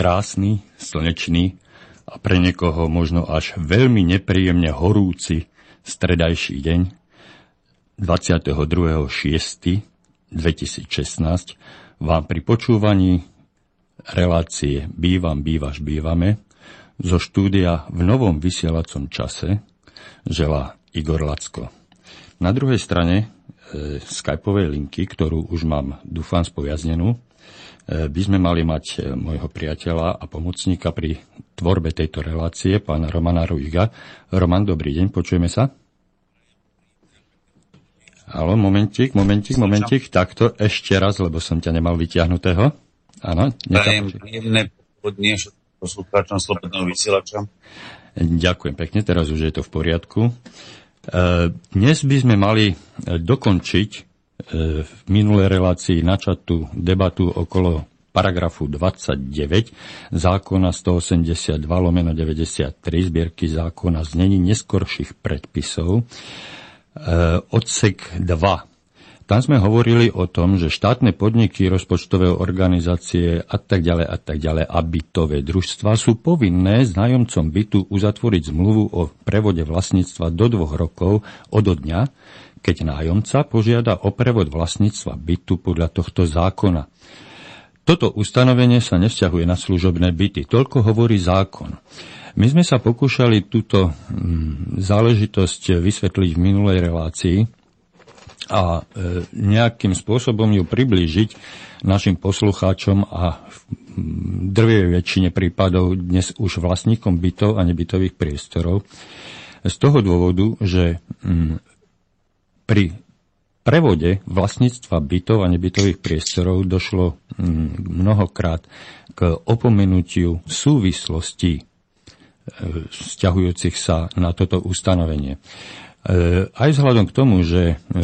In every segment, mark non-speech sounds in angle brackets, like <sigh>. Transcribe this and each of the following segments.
krásny, slnečný a pre niekoho možno až veľmi nepríjemne horúci stredajší deň 22.6.2016 vám pri počúvaní relácie Bývam, bývaš, bývame zo štúdia v novom vysielacom čase želá Igor Lacko. Na druhej strane e, skypovej linky, ktorú už mám, dúfam, spojaznenú, by sme mali mať e, môjho priateľa a pomocníka pri tvorbe tejto relácie, pána Romana Ruiga. Roman, dobrý deň, počujeme sa? Halo, momentík, momentík, momentík. Takto ešte raz, lebo som ťa nemal vyťahnutého. Áno, príjemné podnie poslucháčom Slobodného vysielača. Ďakujem pekne, teraz už je to v poriadku. E, dnes by sme mali e, dokončiť e, v minulej relácii načatú debatu okolo paragrafu 29 zákona 182 lomeno 93 zbierky zákona znení neskorších predpisov Eh, odsek 2. Tam sme hovorili o tom, že štátne podniky, rozpočtové organizácie a tak ďalej a tak ďalej a bytové družstva sú povinné s nájomcom bytu uzatvoriť zmluvu o prevode vlastníctva do dvoch rokov od dňa, keď nájomca požiada o prevod vlastníctva bytu podľa tohto zákona. Toto ustanovenie sa nevzťahuje na služobné byty. Toľko hovorí zákon. My sme sa pokúšali túto mm, záležitosť vysvetliť v minulej relácii a e, nejakým spôsobom ju priblížiť našim poslucháčom a v mm, drvej väčšine prípadov dnes už vlastníkom bytov a nebytových priestorov. Z toho dôvodu, že mm, pri prevode vlastníctva bytov a nebytových priestorov došlo mnohokrát k opomenutiu súvislosti vzťahujúcich sa na toto ustanovenie. E, aj vzhľadom k tomu, že e,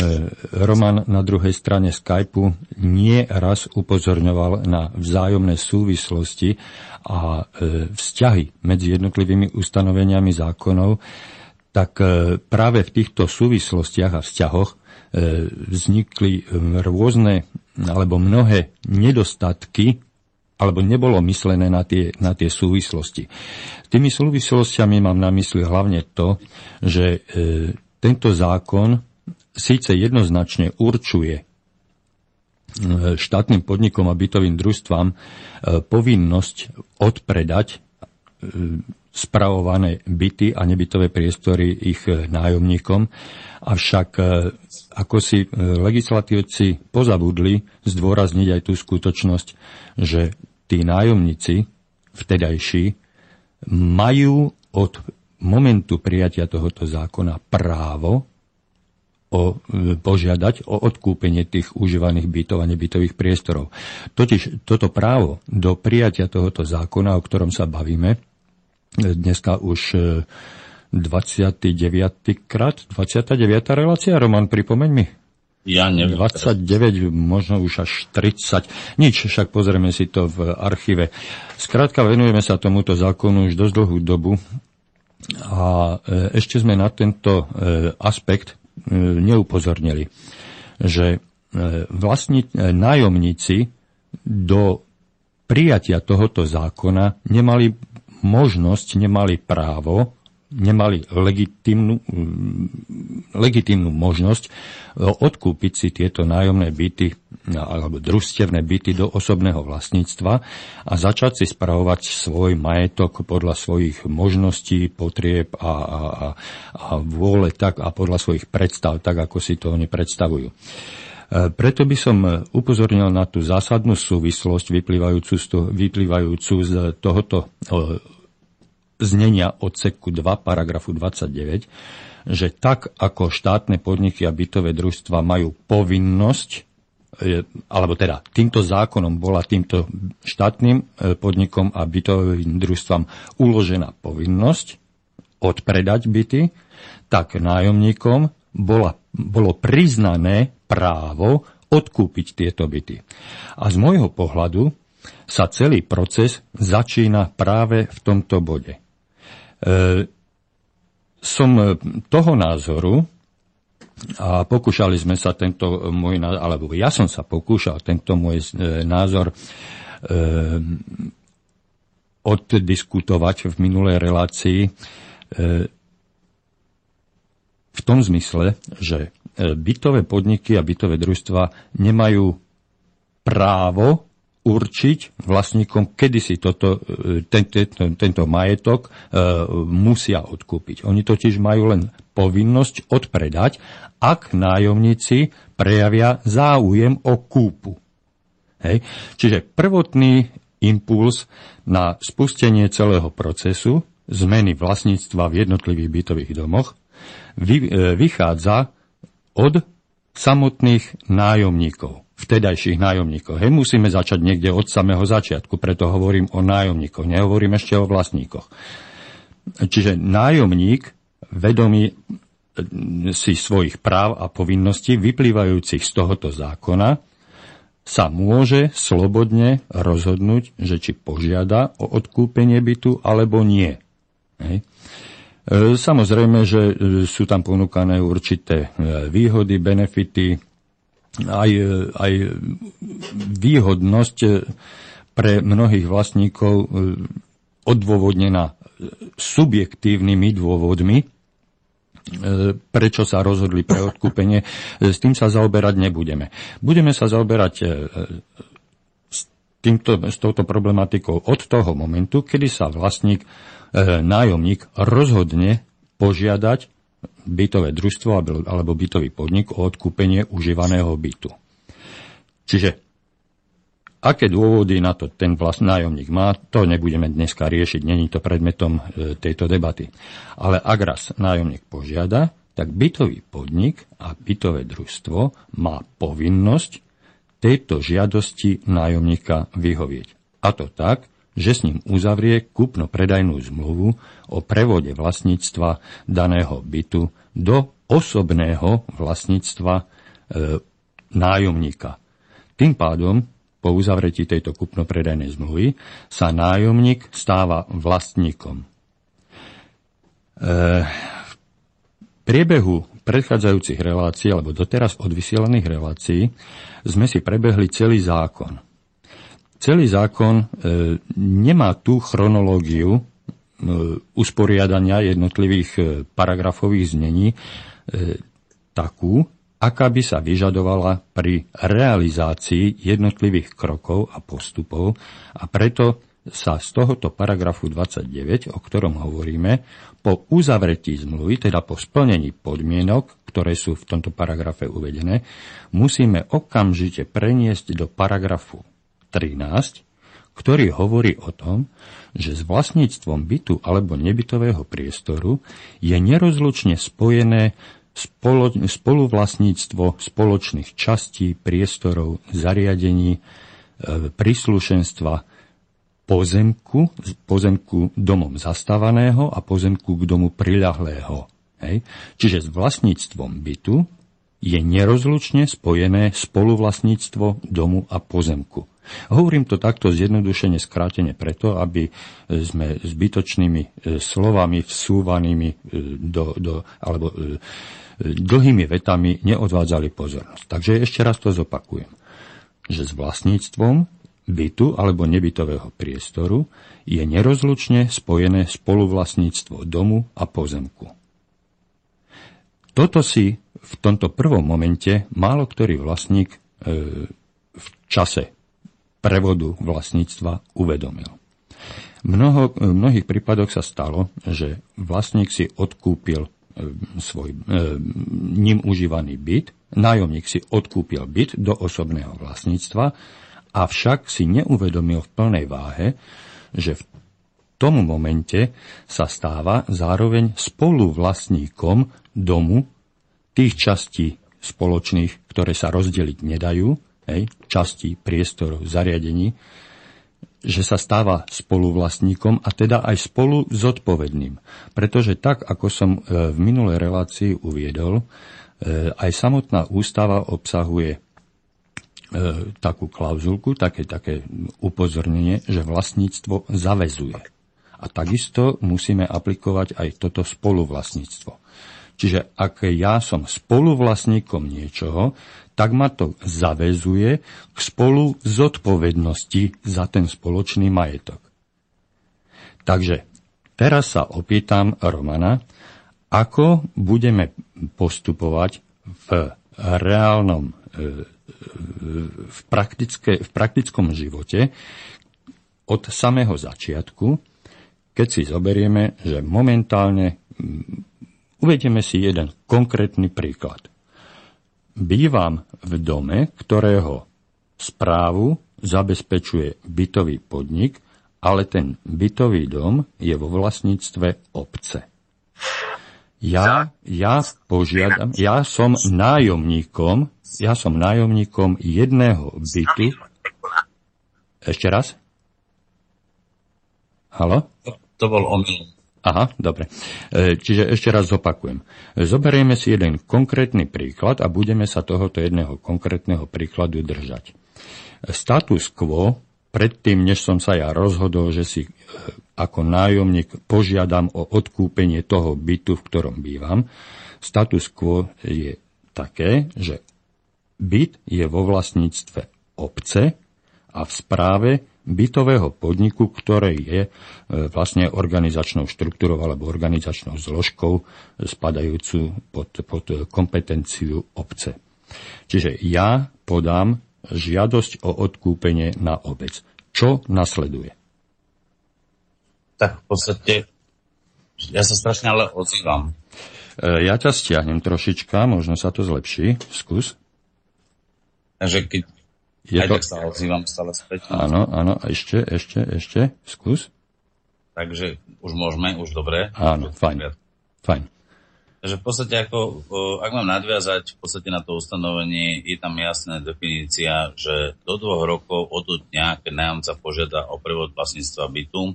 Roman na druhej strane Skypeu nie raz upozorňoval na vzájomné súvislosti a e, vzťahy medzi jednotlivými ustanoveniami zákonov, tak práve v týchto súvislostiach a vzťahoch vznikli rôzne alebo mnohé nedostatky alebo nebolo myslené na tie, na tie súvislosti. Tými súvislostiami mám na mysli hlavne to, že e, tento zákon síce jednoznačne určuje e, štátnym podnikom a bytovým družstvám e, povinnosť odpredať e, spravované byty a nebytové priestory ich e, nájomníkom, avšak e, ako si e, legislatívci pozabudli zdôrazniť aj tú skutočnosť, že tí nájomníci vtedajší majú od momentu prijatia tohoto zákona právo o, požiadať o odkúpenie tých užívaných bytov a nebytových priestorov. Totiž toto právo do prijatia tohoto zákona, o ktorom sa bavíme, dneska už 29. E, krát, 29. relácia. Roman, pripomeň mi. Ja neviem. 29, možno už až 30. Nič, však pozrieme si to v archíve. Skrátka, venujeme sa tomuto zákonu už dosť dlhú dobu a e, ešte sme na tento e, aspekt neupozornili, že vlastní nájomníci do prijatia tohoto zákona nemali možnosť, nemali právo, nemali legitimnú, legitimnú možnosť e, odkúpiť si tieto nájomné byty alebo družstevné byty do osobného vlastníctva a začať si spravovať svoj majetok podľa svojich možností, potrieb a, a, a, a vôle tak a podľa svojich predstav, tak ako si to oni predstavujú. E, preto by som upozornil na tú zásadnú súvislosť vyplývajúcu z, to, vyplývajúcu z tohoto e, znenia odseku 2 paragrafu 29, že tak ako štátne podniky a bytové družstva majú povinnosť e, alebo teda týmto zákonom bola týmto štátnym podnikom a bytovým družstvám uložená povinnosť odpredať byty, tak nájomníkom bola, bolo priznané právo odkúpiť tieto byty. A z môjho pohľadu sa celý proces začína práve v tomto bode. E, som toho názoru, a pokúšali sme sa tento môj, alebo ja som sa pokúšal tento môj e, názor e, oddiskutovať v minulej relácii e, v tom zmysle, že bytové podniky a bytové družstva nemajú právo určiť vlastníkom, kedy si toto, e, ten, tento, tento majetok e, musia odkúpiť. Oni totiž majú len povinnosť odpredať, ak nájomníci prejavia záujem o kúpu. Hej. Čiže prvotný impuls na spustenie celého procesu zmeny vlastníctva v jednotlivých bytových domoch vy, e, vychádza od samotných nájomníkov, vtedajších nájomníkov. Hej, musíme začať niekde od samého začiatku, preto hovorím o nájomníkoch, nehovorím ešte o vlastníkoch. Čiže nájomník, vedomý e, si svojich práv a povinností vyplývajúcich z tohoto zákona, sa môže slobodne rozhodnúť, že či požiada o odkúpenie bytu alebo nie. Hej. E, samozrejme, že e, sú tam ponúkané určité e, výhody, benefity, aj, aj výhodnosť pre mnohých vlastníkov odôvodnená subjektívnymi dôvodmi, prečo sa rozhodli pre odkúpenie. S tým sa zaoberať nebudeme. Budeme sa zaoberať s, týmto, s touto problematikou od toho momentu, kedy sa vlastník nájomník rozhodne požiadať bytové družstvo alebo bytový podnik o odkúpenie užívaného bytu. Čiže aké dôvody na to ten vlast nájomník má, to nebudeme dneska riešiť, není to predmetom e, tejto debaty. Ale ak raz nájomník požiada, tak bytový podnik a bytové družstvo má povinnosť tejto žiadosti nájomníka vyhovieť. A to tak, že s ním uzavrie kúpno-predajnú zmluvu o prevode vlastníctva daného bytu do osobného vlastníctva e, nájomníka. Tým pádom po uzavretí tejto kúpno-predajnej zmluvy sa nájomník stáva vlastníkom. E, v priebehu predchádzajúcich relácií, alebo doteraz odvysielaných relácií, sme si prebehli celý zákon celý zákon e, nemá tú chronológiu e, usporiadania jednotlivých e, paragrafových znení takú, aká by sa vyžadovala pri realizácii jednotlivých krokov a postupov. A preto sa z tohoto paragrafu 29, o ktorom hovoríme, po uzavretí zmluvy, teda po splnení podmienok, ktoré sú v tomto paragrafe uvedené, musíme okamžite preniesť do paragrafu 13, ktorý hovorí o tom, že s vlastníctvom bytu alebo nebytového priestoru je nerozlučne spojené spolo, spoluvlastníctvo spoločných častí, priestorov, zariadení, e, príslušenstva pozemku, pozemku domom zastávaného a pozemku k domu priľahlého. Hej. Čiže s vlastníctvom bytu je nerozlučne spojené spoluvlastníctvo domu a pozemku. Hovorím to takto zjednodušene skrátene preto, aby sme zbytočnými e, slovami vsúvanými e, do, do, alebo e, dlhými vetami neodvádzali pozornosť. Takže ešte raz to zopakujem, že s vlastníctvom bytu alebo nebytového priestoru je nerozlučne spojené spoluvlastníctvo domu a pozemku. Toto si v tomto prvom momente málo ktorý vlastník v čase prevodu vlastníctva uvedomil. Mnoho, v mnohých prípadoch sa stalo, že vlastník si odkúpil e, svoj e, ním užívaný byt, nájomník si odkúpil byt do osobného vlastníctva, avšak si neuvedomil v plnej váhe, že v tomu momente sa stáva zároveň spoluvlastníkom domu tých častí spoločných, ktoré sa rozdeliť nedajú, hej, častí, priestorov, zariadení, že sa stáva spoluvlastníkom a teda aj spolu zodpovedným. Pretože tak, ako som e, v minulej relácii uviedol, e, aj samotná ústava obsahuje e, takú klauzulku, také, také upozornenie, že vlastníctvo zavezuje. A takisto musíme aplikovať aj toto spoluvlastníctvo. Čiže ak ja som spoluvlastníkom niečoho, tak ma to zavezuje k spolu zodpovednosti za ten spoločný majetok. Takže teraz sa opýtam Romana, ako budeme postupovať v reálnom, e, v, praktické, v praktickom živote od samého začiatku, keď si zoberieme, že momentálne uvedieme si jeden konkrétny príklad. Bývam v dome, ktorého správu zabezpečuje bytový podnik, ale ten bytový dom je vo vlastníctve obce. Ja, ja požiadam, ja som nájomníkom, ja som nájomníkom jedného bytu. Ešte raz? Halo? To bol omyl. Aha, dobre. E, čiže ešte raz zopakujem. Zoberieme si jeden konkrétny príklad a budeme sa tohoto jedného konkrétneho príkladu držať. Status quo, predtým, než som sa ja rozhodol, že si e, ako nájomník požiadam o odkúpenie toho bytu, v ktorom bývam, status quo je také, že byt je vo vlastníctve obce a v správe bytového podniku, ktoré je e, vlastne organizačnou štruktúrou alebo organizačnou zložkou spadajúcu pod, pod kompetenciu obce. Čiže ja podám žiadosť o odkúpenie na obec. Čo nasleduje? Tak v podstate ja sa strašne ale ozývam. E, ja ťa stiahnem trošička, možno sa to zlepší. Skús. Takže keď je Aj to... tak sa ozývam stále späť. Áno, áno, ešte, ešte, ešte, skús. Takže už môžeme, už dobre. Áno, fajn, fajn. Takže v podstate ako, ak mám nadviazať v podstate na to ustanovenie, je tam jasná definícia, že do dvoch rokov od dňa, keď nájomca požiada o prevod vlastníctva bytu,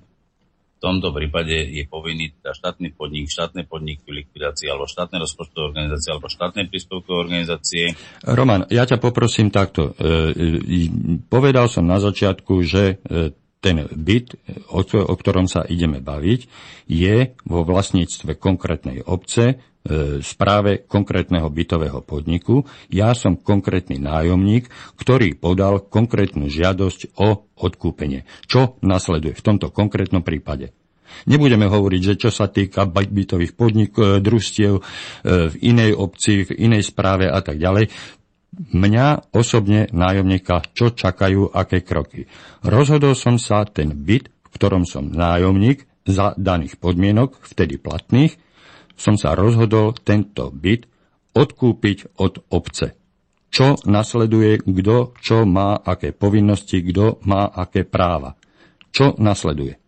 v tomto prípade je povinný teda štátny podnik, štátne podniky v likvidácii alebo štátne rozpočtové organizácie alebo štátne príspevkové organizácie. Roman, ja ťa poprosím takto. E, e, povedal som na začiatku, že e, ten byt, o, o ktorom sa ideme baviť, je vo vlastníctve konkrétnej obce, správe konkrétneho bytového podniku. Ja som konkrétny nájomník, ktorý podal konkrétnu žiadosť o odkúpenie. Čo nasleduje v tomto konkrétnom prípade? Nebudeme hovoriť, že čo sa týka bytových podnik, e, družstiev e, v inej obci, v inej správe a tak ďalej. Mňa osobne nájomníka, čo čakajú, aké kroky. Rozhodol som sa ten byt, v ktorom som nájomník, za daných podmienok, vtedy platných, som sa rozhodol tento byt odkúpiť od obce. Čo nasleduje, kto čo má aké povinnosti, kto má aké práva. Čo nasleduje?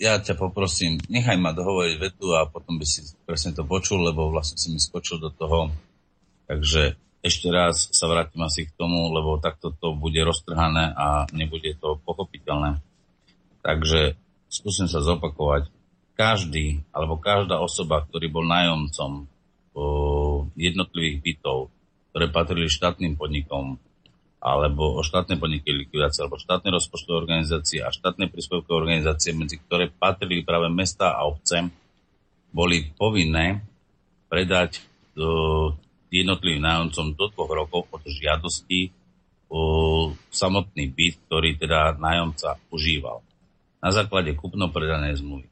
Ja ťa poprosím, nechaj ma dohovoriť vetu a potom by si presne to počul, lebo vlastne si mi skočil do toho. Takže ešte raz sa vrátim asi k tomu, lebo takto to bude roztrhané a nebude to pochopiteľné. Takže skúsim sa zopakovať každý alebo každá osoba, ktorý bol nájomcom jednotlivých bytov, ktoré patrili štátnym podnikom, alebo o štátne podniky likvidácie, alebo štátne rozpočtové organizácie a štátne príspevkové organizácie, medzi ktoré patrili práve mesta a obce, boli povinné predať jednotlivým nájomcom do dvoch rokov od žiadosti o samotný byt, ktorý teda nájomca užíval na základe kupno-predanej zmluvy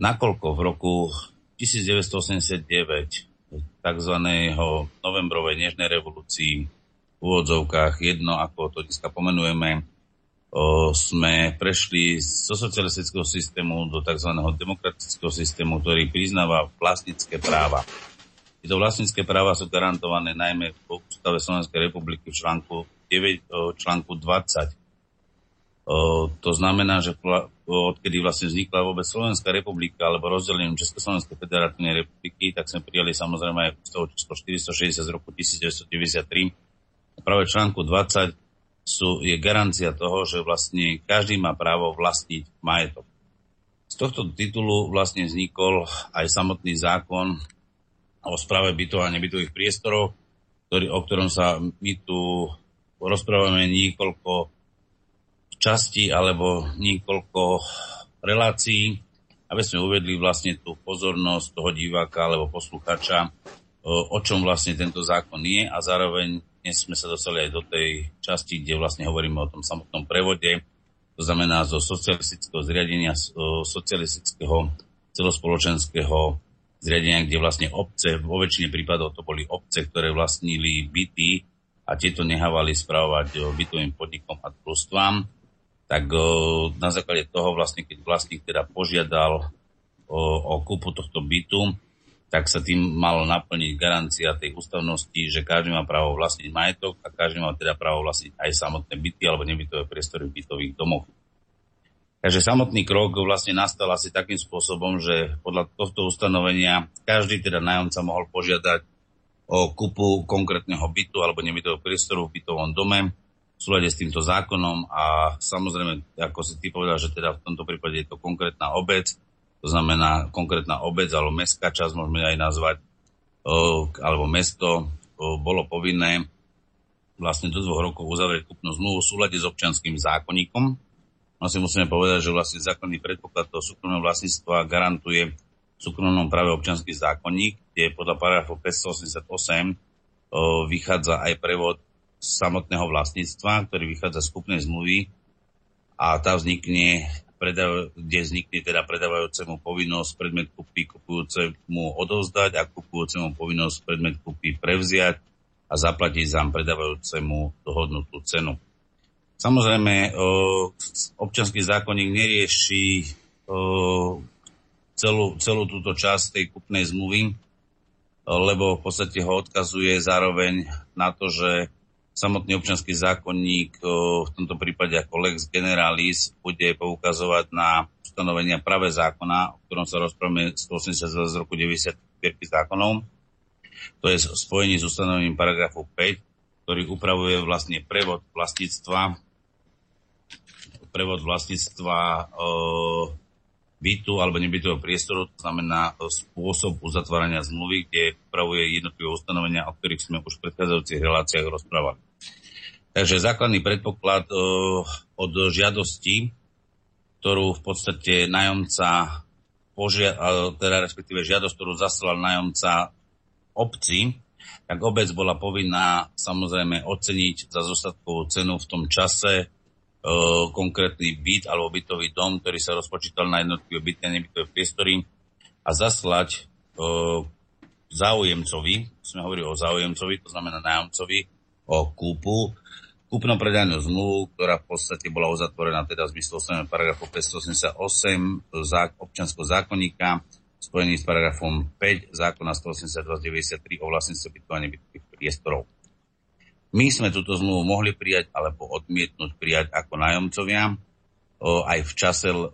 nakoľko v roku 1989 tzv. novembrovej nežnej revolúcii v úvodzovkách jedno, ako to dneska pomenujeme, sme prešli zo socialistického systému do tzv. demokratického systému, ktorý priznáva vlastnícke práva. Tieto vlastnícke práva sú garantované najmä v ústave Slovenskej republiky v článku, 9, článku 20 to znamená, že odkedy vlastne vznikla vôbec Slovenská republika alebo rozdelením Československej federatívnej republiky, tak sme prijali samozrejme aj toho číslo 460 z roku 1993. Práve v článku 20 sú, je garancia toho, že vlastne každý má právo vlastniť majetok. Z tohto titulu vlastne vznikol aj samotný zákon o správe bytov a nebytových priestorov, ktorý, o ktorom sa my tu rozprávame niekoľko časti alebo niekoľko relácií, aby sme uvedli vlastne tú pozornosť toho diváka alebo posluchača, o čom vlastne tento zákon je a zároveň dnes sme sa dostali aj do tej časti, kde vlastne hovoríme o tom samotnom prevode, to znamená zo socialistického zriadenia, socialistického celospoločenského zriadenia, kde vlastne obce, vo väčšine prípadov to boli obce, ktoré vlastnili byty a tieto nehávali spravovať bytovým podnikom a družstvám, tak na základe toho vlastne, keď vlastník teda požiadal o, o kúpu tohto bytu, tak sa tým malo naplniť garancia tej ústavnosti, že každý má právo vlastniť majetok a každý má teda právo vlastniť aj samotné byty alebo nebytové priestory v bytových domoch. Takže samotný krok vlastne nastal asi takým spôsobom, že podľa tohto ustanovenia každý teda nájomca mohol požiadať o kúpu konkrétneho bytu alebo nebytového priestoru v bytovom dome v súlade s týmto zákonom a samozrejme, ako si ty povedal, že teda v tomto prípade je to konkrétna obec, to znamená konkrétna obec alebo mestská časť, môžeme aj nazvať, alebo mesto, bolo povinné vlastne do dvoch rokov uzavrieť kúpnu zmluvu v súlade s občanským zákonníkom. No si musíme povedať, že vlastne zákonný predpoklad toho súkromného vlastníctva garantuje v súkromnom práve občanský zákonník, kde podľa paragrafu 588 vychádza aj prevod samotného vlastníctva, ktorý vychádza z kúpnej zmluvy a tá vznikne kde vznikne teda predávajúcemu povinnosť predmet kúpy kupujúcemu odovzdať a kupujúcemu povinnosť predmet kúpy prevziať a zaplatiť za predávajúcemu dohodnutú cenu. Samozrejme, občanský zákonník nerieši celú, celú túto časť tej kupnej zmluvy, lebo v podstate ho odkazuje zároveň na to, že samotný občanský zákonník v tomto prípade ako lex generalis bude poukazovať na ustanovenia práve zákona, o ktorom sa rozprávame 182 z roku 95 zákonov. To je spojenie s ustanovením paragrafu 5, ktorý upravuje vlastne prevod vlastníctva prevod vlastníctva bytu alebo nebytového priestoru, to znamená spôsob uzatvárania zmluvy, kde upravuje jednotlivé ustanovenia, o ktorých sme už v predchádzajúcich reláciách rozprávali. Takže základný predpoklad uh, od žiadosti, ktorú v podstate nájomca požia- teda respektíve žiadosť, ktorú zaslal nájomca obci, tak obec bola povinná samozrejme oceniť za zostatkovú cenu v tom čase konkrétny byt alebo bytový dom, ktorý sa rozpočítal na jednotlivé byty a nebytové priestory a zaslať uh, záujemcovi, sme hovorili o záujemcovi, to znamená nájomcovi, o kúpu, kúpno-predajnú zmluvu, ktorá v podstate bola uzatvorená teda v zmysle 8. paragrafu 588 zák- občanského zákonníka, spojený s paragrafom 5 zákona 182 93 o vlastníctve bytovania bytových priestorov. My sme túto zmluvu mohli prijať alebo odmietnúť prijať ako nájomcovia o, aj v čase o,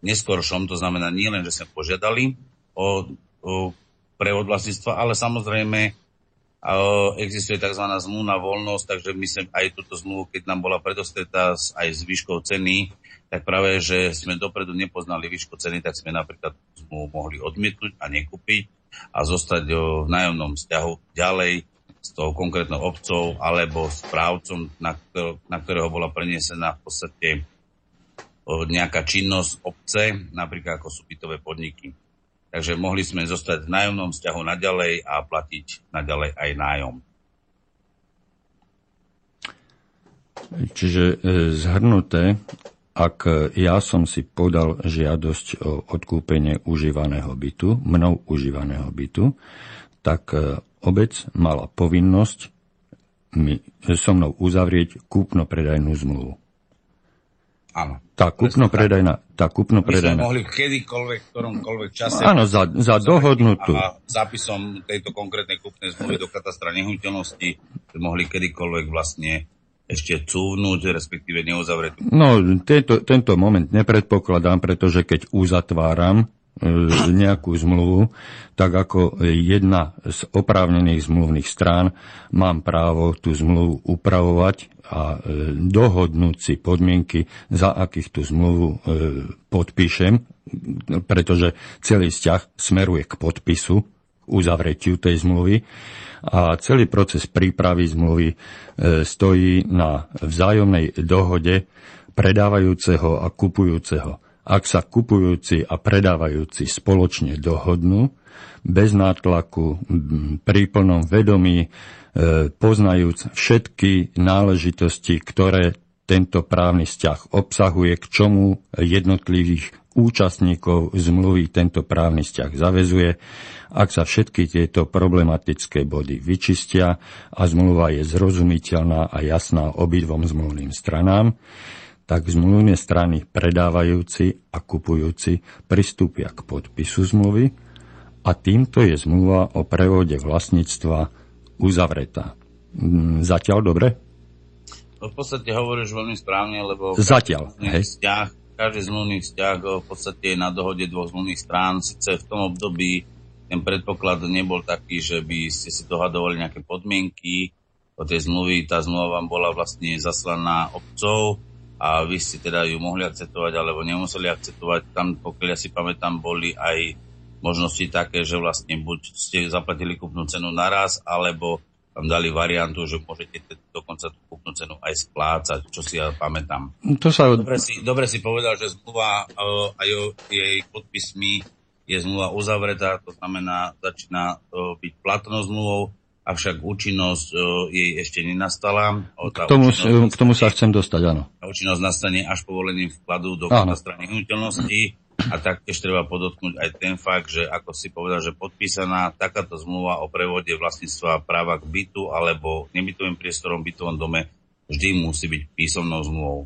neskoršom, to znamená nie len, že sme požiadali o, o prevod vlastníctva, ale samozrejme existuje tzv. zmluvná voľnosť, takže my sme aj túto zmluvu, keď nám bola predostretá aj s výškou ceny, tak práve, že sme dopredu nepoznali výšku ceny, tak sme napríklad zmluvu mohli odmietnúť a nekúpiť a zostať v nájomnom vzťahu ďalej s tou konkrétnou obcov alebo správcom, na, ktorého, na ktorého bola prenesená v podstate nejaká činnosť obce, napríklad ako sú bytové podniky. Takže mohli sme zostať v nájomnom vzťahu naďalej a platiť naďalej aj nájom. Čiže e, zhrnuté, ak ja som si podal žiadosť o odkúpenie užívaného bytu, mnou užívaného bytu, tak e, obec mala povinnosť mi, so mnou uzavrieť kúpno-predajnú zmluvu. Áno. Tá kúpno-predajná, tá kúpno-predajná. My sme mohli kedykoľvek, v ktoromkoľvek čase. Áno, za, za dohodnutú. A zápisom tejto konkrétnej kúpnej zmluvy do katastra nehnuteľnosti mohli kedykoľvek vlastne ešte cúvnuť, respektíve neuzavrieť. No, tento, tento moment nepredpokladám, pretože keď uzatváram nejakú zmluvu, tak ako jedna z oprávnených zmluvných strán mám právo tú zmluvu upravovať a e, dohodnúť si podmienky, za akých tú zmluvu e, podpíšem, pretože celý vzťah smeruje k podpisu, uzavretiu tej zmluvy a celý proces prípravy zmluvy e, stojí na vzájomnej dohode predávajúceho a kupujúceho. Ak sa kupujúci a predávajúci spoločne dohodnú, bez nátlaku, pri plnom vedomí, E, poznajúc všetky náležitosti, ktoré tento právny vzťah obsahuje, k čomu jednotlivých účastníkov zmluvy tento právny vzťah zavezuje. Ak sa všetky tieto problematické body vyčistia a zmluva je zrozumiteľná a jasná obidvom zmluvným stranám, tak zmluvné strany predávajúci a kupujúci pristúpia k podpisu zmluvy a týmto je zmluva o prevode vlastníctva uzavretá. Mm, zatiaľ dobre? v podstate hovoríš veľmi správne, lebo Zatiaľ, hej. Vzťah, každý zmluvný vzťah v podstate je na dohode dvoch zmluvných strán. Sice v tom období ten predpoklad nebol taký, že by ste si dohadovali nejaké podmienky o tej zmluvy. Tá zmluva vám bola vlastne zaslaná obcov a vy ste teda ju mohli akceptovať alebo nemuseli akceptovať. Tam, pokiaľ ja si pamätám, boli aj možnosti také, že vlastne buď ste zaplatili kúpnu cenu naraz, alebo tam dali variantu, že môžete dokonca tú kúpnu cenu aj splácať, čo si ja pamätám. To sa... dobre, si, dobre si povedal, že zmluva uh, aj o jej podpismi je zmluva uzavretá, to znamená, začína uh, byť platnou zmluvou, avšak účinnosť uh, jej ešte nenastala. K tomu, k tomu sa chcem dostať, áno. Účinnosť nastane až povolením vkladu do katastra nehnuteľnosti a taktiež treba podotknúť aj ten fakt, že ako si povedal, že podpísaná takáto zmluva o prevode vlastníctva práva k bytu alebo nebytovým priestorom v bytovom dome vždy musí byť písomnou zmluvou.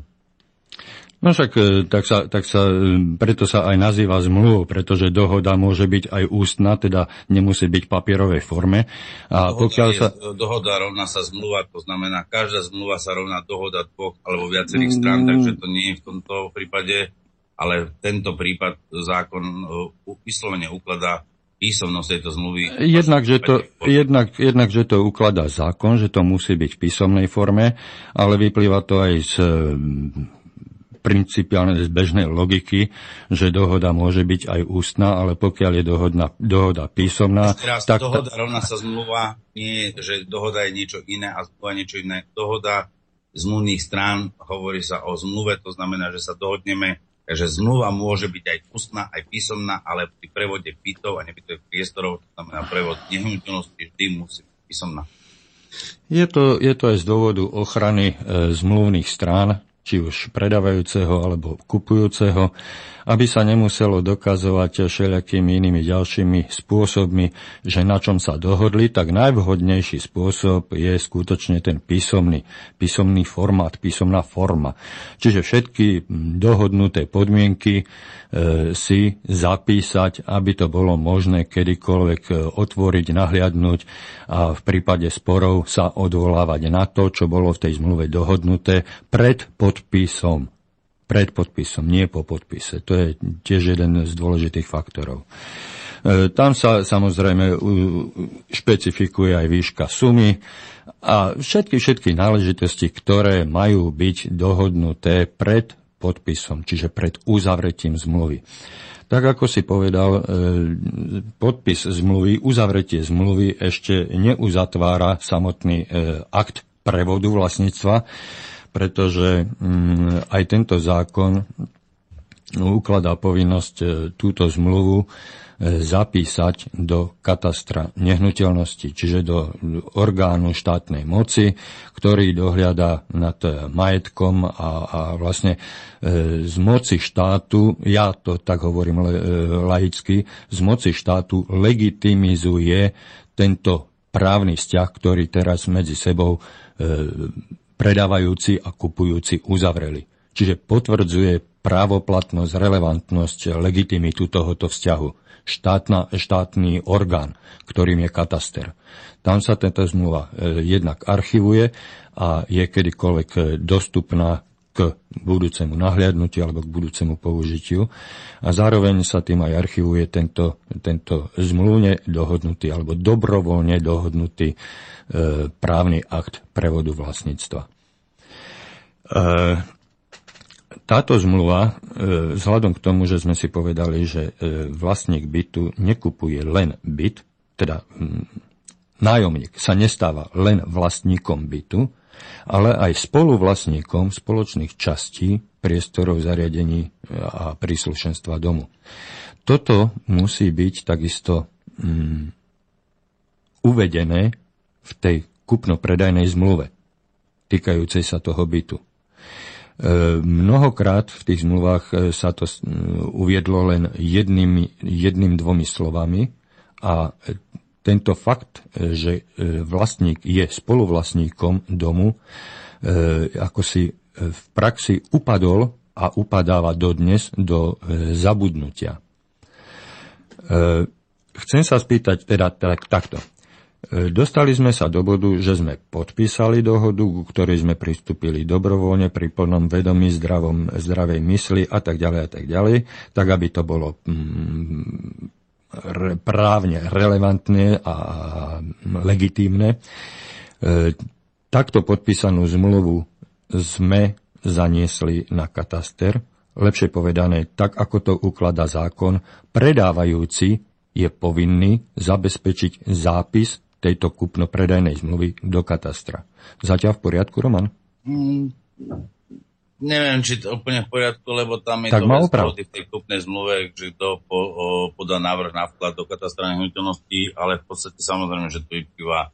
No však e, tak sa, tak sa, e, preto sa aj nazýva zmluvou, pretože dohoda môže byť aj ústna, teda nemusí byť v papierovej forme. A dohoda, pokiaľ sa... je, dohoda rovná sa zmluva, to znamená, každá zmluva sa rovná dohoda dvoch alebo viacerých strán, mm. takže to nie je v tomto prípade ale tento prípad zákon uh, vyslovene ukladá písomnosť tejto zmluvy. Jednak že, to, jednak, jednak, že to ukladá zákon, že to musí byť v písomnej forme, ale vyplýva to aj z principiálne z bežnej logiky, že dohoda môže byť aj ústna, ale pokiaľ je dohodna, dohoda písomná... Teraz tak dohoda rovná sa zmluva, nie že dohoda je niečo iné a zmluva niečo iné. Dohoda zmluvných strán hovorí sa o zmluve, to znamená, že sa dohodneme Takže zmluva môže byť aj ústna, aj písomná, ale pri prevode bytov a nebytových priestorov, to znamená prevod nehnuteľnosti, vždy musí byť písomná. Je to, je to aj z dôvodu ochrany e, zmluvných strán, či už predávajúceho alebo kupujúceho, aby sa nemuselo dokazovať všelijakými inými ďalšími spôsobmi, že na čom sa dohodli, tak najvhodnejší spôsob je skutočne ten písomný, písomný formát, písomná forma. Čiže všetky dohodnuté podmienky e, si zapísať, aby to bolo možné kedykoľvek e, otvoriť, nahliadnúť a v prípade sporov sa odvolávať na to, čo bolo v tej zmluve dohodnuté pred podpisom pred podpisom, nie po podpise. To je tiež jeden z dôležitých faktorov. E, tam sa samozrejme špecifikuje aj výška sumy a všetky, všetky náležitosti, ktoré majú byť dohodnuté pred podpisom, čiže pred uzavretím zmluvy. Tak ako si povedal, e, podpis zmluvy, uzavretie zmluvy ešte neuzatvára samotný e, akt prevodu vlastníctva, pretože mm, aj tento zákon ukladá povinnosť e, túto zmluvu e, zapísať do katastra nehnuteľnosti, čiže do orgánu štátnej moci, ktorý dohliada nad majetkom a, a vlastne e, z moci štátu, ja to tak hovorím laicky, z moci štátu legitimizuje tento právny vzťah, ktorý teraz medzi sebou predávajúci a kupujúci uzavreli. Čiže potvrdzuje právoplatnosť, relevantnosť, legitimitu tohoto vzťahu. Štátna, štátny orgán, ktorým je kataster. Tam sa tento zmluva e, jednak archivuje a je kedykoľvek dostupná budúcemu nahliadnutiu alebo k budúcemu použitiu a zároveň sa tým aj archivuje tento, tento zmluvne dohodnutý alebo dobrovoľne dohodnutý E, právny akt prevodu vlastníctva. E, táto zmluva, e, vzhľadom k tomu, že sme si povedali, že vlastník bytu nekupuje len byt, teda nájomník sa nestáva len vlastníkom bytu, ale aj spoluvlastníkom spoločných častí, priestorov, zariadení a príslušenstva domu. Toto musí byť takisto mm, uvedené v tej kupno-predajnej zmluve týkajúcej sa toho bytu. mnohokrát v tých zmluvách sa to uviedlo len jedným, jedným dvomi slovami a tento fakt, že vlastník je spoluvlastníkom domu, ako si v praxi upadol a upadáva dodnes do zabudnutia. Chcem sa spýtať teda tak, takto. E, dostali sme sa do bodu, že sme podpísali dohodu, ku ktorej sme pristúpili dobrovoľne pri plnom vedomí, zdravom, zdravej mysli a tak ďalej a tak ďalej, tak aby to bolo mm, re, právne relevantné a legitímne. E, takto podpísanú zmluvu sme zaniesli na kataster, lepšie povedané, tak ako to ukladá zákon, predávajúci je povinný zabezpečiť zápis tejto kupno-predajnej zmluvy do katastra. Zatiaľ v poriadku, Roman? Mm, neviem, či to úplne v poriadku, lebo tam je tak to vec v tej kupnej zmluve, že kto po, o, podá návrh na vklad do katastra nehnuteľností, ale v podstate samozrejme, že to vyplýva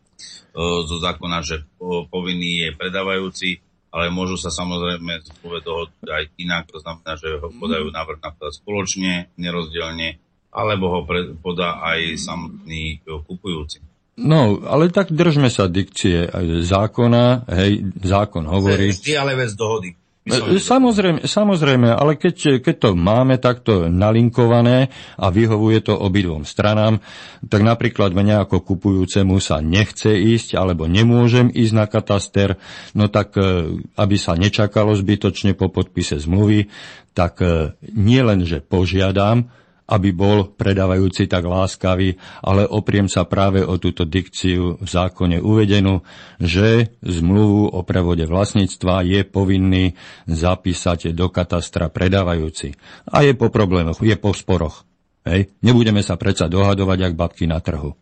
zo zákona, že po, povinný je predávajúci, ale môžu sa samozrejme zmluve dohodnúť aj inak, to znamená, že ho podajú návrh na vklad spoločne, nerozdielne, alebo ho pre, podá aj samotný kupujúci. No, ale tak držme sa dikcie zákona, hej, zákon hovorí... Vždy ale bez dohody. E, samozrejme, samozrejme, ale keď, keď to máme takto nalinkované a vyhovuje to obidvom stranám, tak napríklad mňa ako kupujúcemu sa nechce ísť alebo nemôžem ísť na kataster, no tak e, aby sa nečakalo zbytočne po podpise zmluvy, tak e, nie len, že požiadam, aby bol predávajúci tak láskavý, ale opriem sa práve o túto dikciu v zákone uvedenú, že zmluvu o prevode vlastníctva je povinný zapísať do katastra predávajúci. A je po problémoch, je po sporoch. Hej? Nebudeme sa predsa dohadovať, jak babky na trhu.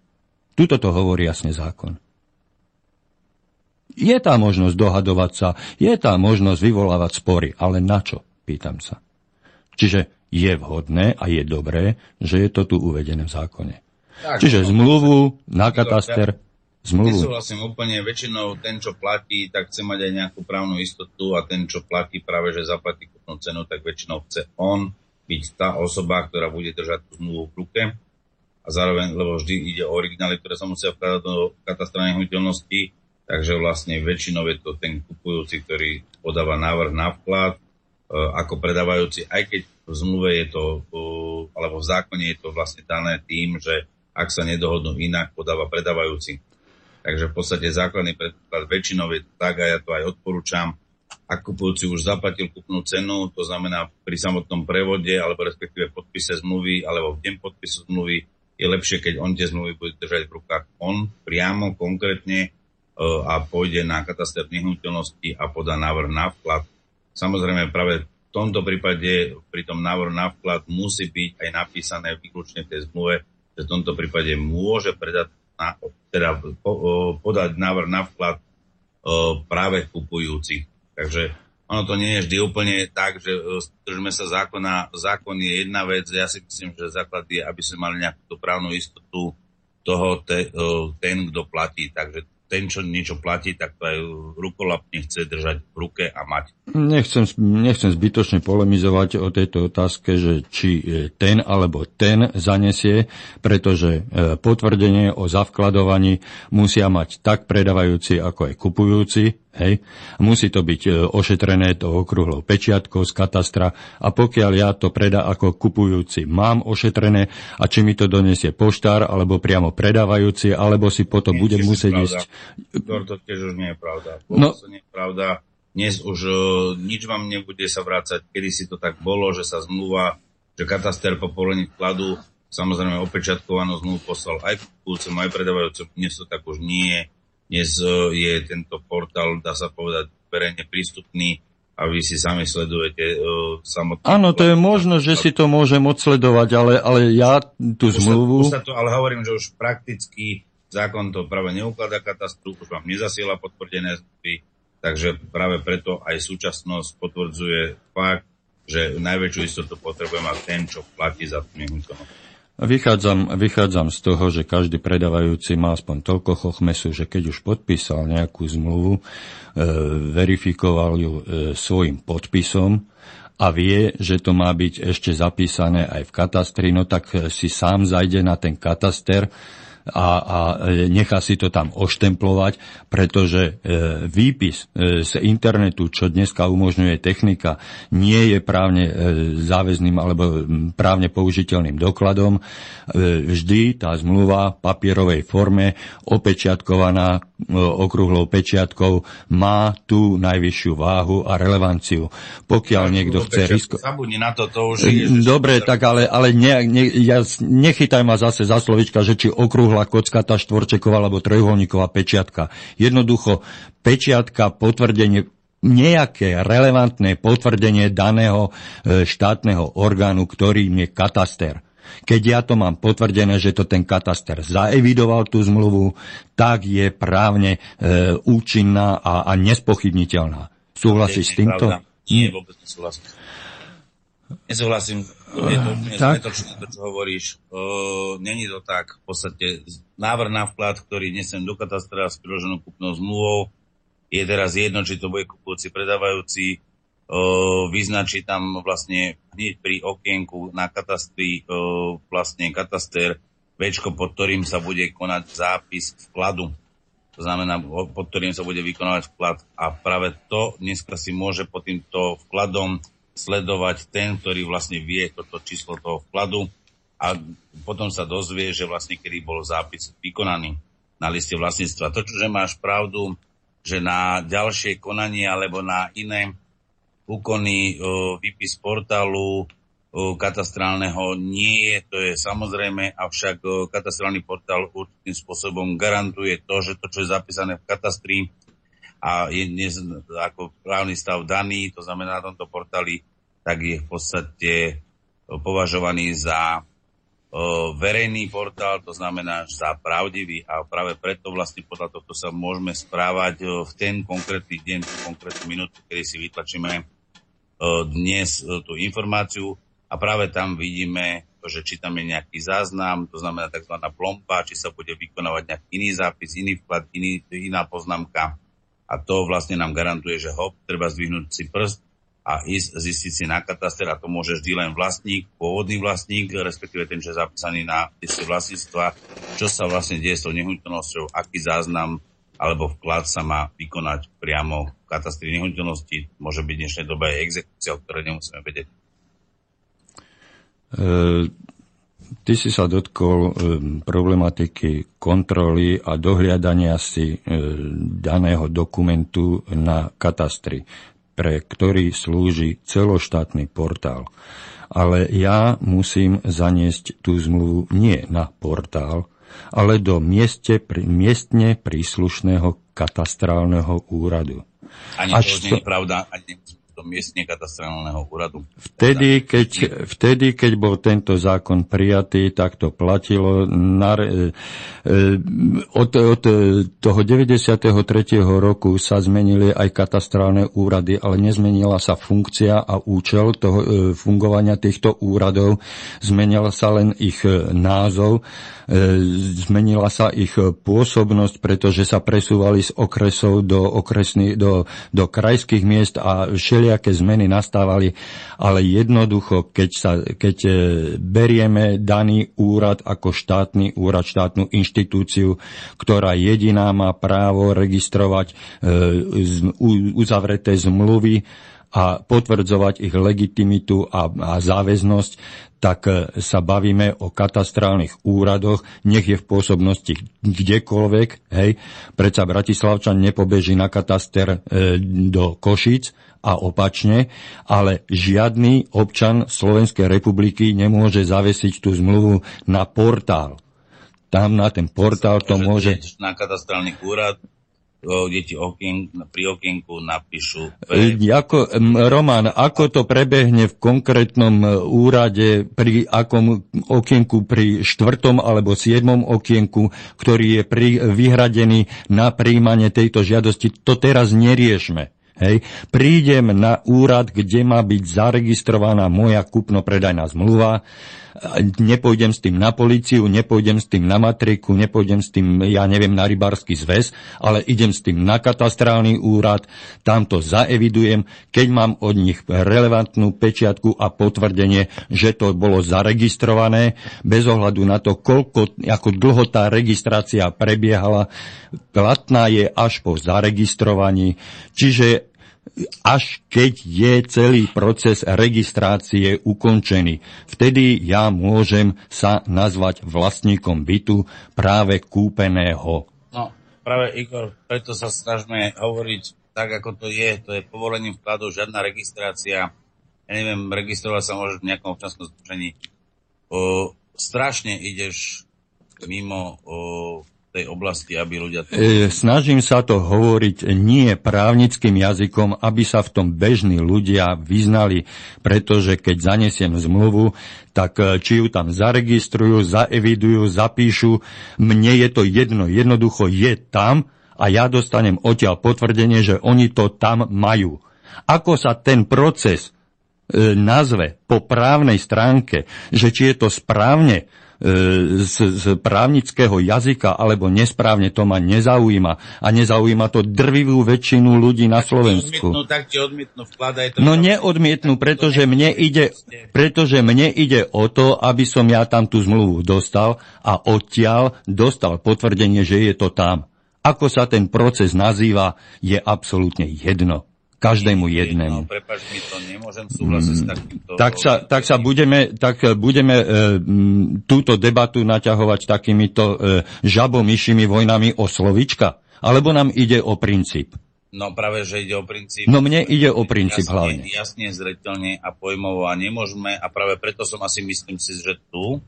Tuto to hovorí jasne zákon. Je tá možnosť dohadovať sa, je tá možnosť vyvolávať spory, ale na čo? Pýtam sa. Čiže je vhodné a je dobré, že je to tu uvedené v zákone. Tak, Čiže no, zmluvu na kataster, zmluvu. Nesúhlasím úplne, väčšinou ten, čo platí, tak chce mať aj nejakú právnu istotu a ten, čo platí práve, že zaplatí kúpnu cenu, tak väčšinou chce on byť tá osoba, ktorá bude držať tú zmluvu v ruke a zároveň, lebo vždy ide o originály, ktoré sa musia vkladať do katastra nehnuteľností, takže vlastne väčšinou je to ten kupujúci, ktorý podáva návrh na vklad, ako predávajúci, aj keď v zmluve je to, e, alebo v zákone je to vlastne dané tým, že ak sa nedohodnú inak, podáva predávajúci. Takže v podstate základný predpoklad väčšinou je tak, a ja to aj odporúčam, ak kupujúci už zaplatil kúpnu cenu, to znamená pri samotnom prevode, alebo respektíve podpise zmluvy, alebo v deň podpisu zmluvy, je lepšie, keď on tie zmluvy bude držať v rukách on priamo, konkrétne e, a pôjde na kataster nehnuteľnosti a podá návrh na vklad Samozrejme, práve v tomto prípade pri tom návrhu na vklad musí byť aj napísané výlučne v tej zmluve, že v tomto prípade môže predať na, teda po, podať návrh na vklad práve kupujúci. Takže ono to nie je vždy úplne tak, že držme sa zákona. Zákon je jedna vec, ja si myslím, že základ je, aby sme mali nejakú právnu istotu toho, te, ten, kto platí. Takže ten, čo niečo platí, tak to aj rukolapne chce držať v ruke a mať. Nechcem, nechcem zbytočne polemizovať o tejto otázke, že či ten alebo ten zanesie, pretože e, potvrdenie o zavkladovaní musia mať tak predávajúci ako aj kupujúci Hej. Musí to byť e, ošetrené to okrúhlou pečiatkou z katastra a pokiaľ ja to predá ako kupujúci mám ošetrené a či mi to donesie poštár alebo priamo predávajúci, alebo si potom budem musieť ísť... To tiež už nie je pravda. No, to nie je pravda. Dnes už uh, nič vám nebude sa vrácať, kedy si to tak bolo, že sa zmluva, že kataster po povolení vkladu samozrejme opečiatkovanú zmluvu poslal aj kupujúcemu, aj predávajúcemu. Dnes to tak už nie je dnes e, je tento portál, dá sa povedať, verejne prístupný a vy si sami sledujete uh, samotný... Áno, to je možno, že si to môžem odsledovať, ale, ale ja tú už zmluvu... Sa, už sa to, ale hovorím, že už prakticky zákon to práve neukladá katastru, už vám nezasiela potvrdené zmluvy, takže práve preto aj súčasnosť potvrdzuje fakt, že najväčšiu istotu potrebuje mať ten, čo platí za nehnuteľnosť. Vychádzam, vychádzam z toho, že každý predávajúci má aspoň toľko chochmesu, že keď už podpísal nejakú zmluvu, e, verifikoval ju e, svojim podpisom a vie, že to má byť ešte zapísané aj v katastri, no tak e, si sám zajde na ten kataster, a, a nechá si to tam oštemplovať, pretože e, výpis e, z internetu, čo dneska umožňuje technika, nie je právne e, záväzným alebo právne použiteľným dokladom. Vždy tá zmluva v papierovej forme, opečiatkovaná okrúhlou pečiatkou, má tú najvyššiu váhu a relevanciu. Pokiaľ tak, niekto chce risko... Zabudni na to, to už je... Dobre, tak ale, ale ne, ne, ja, nechytaj ma zase za slovička, že či okrúhla okrúhla kocka, tá štvorčeková alebo trojuholníková pečiatka. Jednoducho, pečiatka, potvrdenie nejaké relevantné potvrdenie daného e, štátneho orgánu, ktorým je kataster. Keď ja to mám potvrdené, že to ten kataster zaevidoval tú zmluvu, tak je právne e, účinná a, a nespochybniteľná. Súhlasíš s týmto? Pravda. Nie, vôbec nesúhlasím. Nesúhlasím je to úplne tak. zmetočné, to, čo hovoríš. Uh, Není to tak. V podstate návrh na vklad, ktorý nesem do katastra s priloženou kúpnou zmluvou, je teraz jedno, či to bude kupujúci, predávajúci, uh, vyznačí tam vlastne hneď pri okienku na katastri uh, vlastne kataster večko, pod ktorým sa bude konať zápis vkladu. To znamená, pod ktorým sa bude vykonávať vklad. A práve to dneska si môže pod týmto vkladom sledovať ten, ktorý vlastne vie toto číslo toho vkladu a potom sa dozvie, že vlastne kedy bol zápis vykonaný na liste vlastníctva. To, že máš pravdu, že na ďalšie konanie alebo na iné úkony výpis portálu katastrálneho nie je, to je samozrejme, avšak katastrálny portál určitým spôsobom garantuje to, že to, čo je zapísané v katastri, a je dnes ako právny stav daný, to znamená na tomto portáli, tak je v podstate e, považovaný za o, e, verejný portál, to znamená za pravdivý a práve preto vlastne podľa tohto sa môžeme správať o, e, v ten konkrétny deň, tú konkrétnu minútu, kedy si vytlačíme dnes tú informáciu a práve tam vidíme že či tam je nejaký záznam, to znamená tzv. plomba, či sa bude vykonávať nejaký iný zápis, iný vklad, iný, iná poznámka a to vlastne nám garantuje, že hop, treba zdvihnúť si prst a ísť zistiť si na kataster a to môže vždy len vlastník, pôvodný vlastník, respektíve ten, čo je zapísaný na liste vlastníctva, čo sa vlastne deje s tou nehnuteľnosťou, aký záznam alebo vklad sa má vykonať priamo v katastri nehnuteľnosti. Môže byť v dnešnej dobe aj exekúcia, o ktorej nemusíme vedieť. E, Ty si sa dotkol problematiky kontroly a dohliadania si daného dokumentu na katastri, pre ktorý slúži celoštátny portál. Ale ja musím zaniesť tú zmluvu nie na portál, ale do mieste, miestne príslušného katastrálneho úradu. Ani to nie je pravda, ani do miestne katastrálneho úradu. Vtedy keď, vtedy, keď bol tento zákon prijatý, tak to platilo. Na, e, od, od toho 93. roku sa zmenili aj katastrálne úrady, ale nezmenila sa funkcia a účel toho, e, fungovania týchto úradov. Zmenila sa len ich e, názov zmenila sa ich pôsobnosť, pretože sa presúvali z okresov do, okresný, do, do krajských miest a všelijaké zmeny nastávali, ale jednoducho, keď, sa, keď e, berieme daný úrad ako štátny úrad, štátnu inštitúciu, ktorá jediná má právo registrovať e, uzavreté zmluvy, a potvrdzovať ich legitimitu a, a záväznosť, tak e, sa bavíme o katastrálnych úradoch, nech je v pôsobnosti kdekoľvek, hej. Predsa Bratislavčan nepobeží na kataster e, do Košic a opačne, ale žiadny občan Slovenskej republiky nemôže zavesiť tú zmluvu na portál. Tam na ten portál to môže... Na katastrálny úrad deti okien, pri okienku napíšu... E, ako, Roman, ako to prebehne v konkrétnom e, úrade pri akom okienku, pri štvrtom alebo siedmom okienku, ktorý je pri, vyhradený na príjmanie tejto žiadosti, to teraz neriešme. Hej. Prídem na úrad, kde má byť zaregistrovaná moja kupno-predajná zmluva, nepôjdem s tým na policiu, nepôjdem s tým na matriku, nepôjdem s tým, ja neviem, na rybársky zväz, ale idem s tým na katastrálny úrad, tam to zaevidujem, keď mám od nich relevantnú pečiatku a potvrdenie, že to bolo zaregistrované, bez ohľadu na to, koľko, ako dlho tá registrácia prebiehala, platná je až po zaregistrovaní. Čiže až keď je celý proces registrácie ukončený. Vtedy ja môžem sa nazvať vlastníkom bytu práve kúpeného. No, práve Igor, preto sa snažíme hovoriť tak, ako to je. To je povolením vkladu, žiadna registrácia. Ja neviem, registrovať sa môžeš v nejakom občanskom združení. strašne ideš mimo o, tej oblasti, aby ľudia... To... E, snažím sa to hovoriť nie právnickým jazykom, aby sa v tom bežní ľudia vyznali, pretože keď zanesiem zmluvu, tak e, či ju tam zaregistrujú, zaevidujú, zapíšu, mne je to jedno, jednoducho je tam a ja dostanem odtiaľ potvrdenie, že oni to tam majú. Ako sa ten proces e, nazve po právnej stránke, že či je to správne z, z právnického jazyka alebo nesprávne, to ma nezaujíma. A nezaujíma to drvivú väčšinu ľudí na Slovensku. Odmietnú, tak ti odmietnú, vkladaj to. No neodmietnú, pretože mne, ide, pretože mne ide o to, aby som ja tam tú zmluvu dostal a odtiaľ dostal potvrdenie, že je to tam. Ako sa ten proces nazýva, je absolútne jedno každému jednému. No, mm. Tak sa, tak sa budeme, tak budeme e, túto debatu naťahovať takýmito e, žabomyšimi vojnami o slovička? Alebo nám ide o princíp? No práve, že ide o princíp. No mne ide o princíp jasne, hlavne. Jasne, zretelne a pojmovo a nemôžeme a práve preto som asi myslím si, že tu